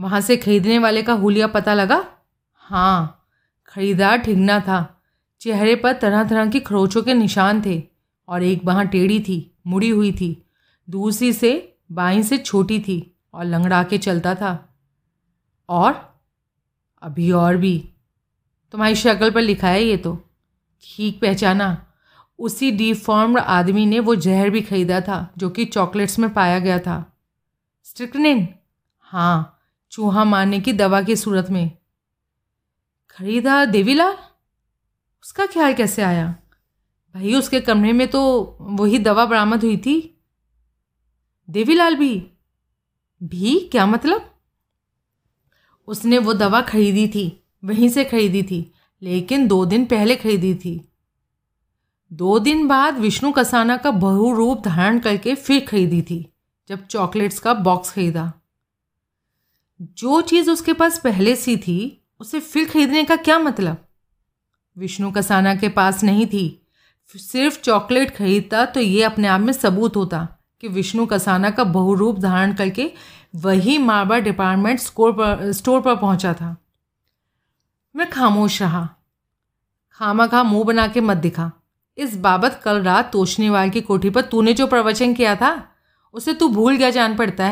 वहाँ से खरीदने वाले का हुलिया पता लगा? हाँ। खरीदार ठिगना था। चेहरे पर तरह तरह की खरोचों के निशान थे और एक बाह टेढ़ी थी, मुड़ी हुई थी। दूसरी से बाई से छोटी थी और लंगड़ा के चलता था। और? अभी और भी। तुम्हारी शक्ल पर लिखा है ये तो। ठीक पहचाना। उसी डिफॉर्म्ड आदमी ने वो जहर भी खरीदा था, जो कि चॉकलेट्स में पाया गया था। स्ट्रिक्निन हाँ चूहा मारने की दवा की सूरत में। खरीदा देवीलाल? उसका ख्याल कैसे आया? भाई, उसके कमरे में तो वही दवा बरामद हुई थी। देवीलाल भी? भी? क्या मतलब? उसने वो दवा खरीदी थी, वहीं से खरीदी थी, लेकिन दो दिन पहले खरीदी थी। दो दिन बाद विष्णु कसाना का बहु रूप धारण करके फिर खरीदी थी, जब चॉकलेट्स का बॉक्स खरीदा। जो चीज़ उसके पास पहले सी थी, उसे फिर खरीदने का क्या मतलब? विष्णु कसाना के पास नहीं थी। सिर्फ़ चॉकलेट खरीदता तो ये अपने आप में सबूत होता कि विष्णु कसाना का बहुरूप धारण करके वही मारबा डिपार्टमेंट स्टोर पर स्टोर पर पहुँचा था। मैं खामोश रहा। खामा खा मुँह बना के मत दिखा। इस बाबत कल रात तोशनीवाल की कोठी पर तूने जो प्रवचन किया था, उसे तू भूल गया जान पड़ता है।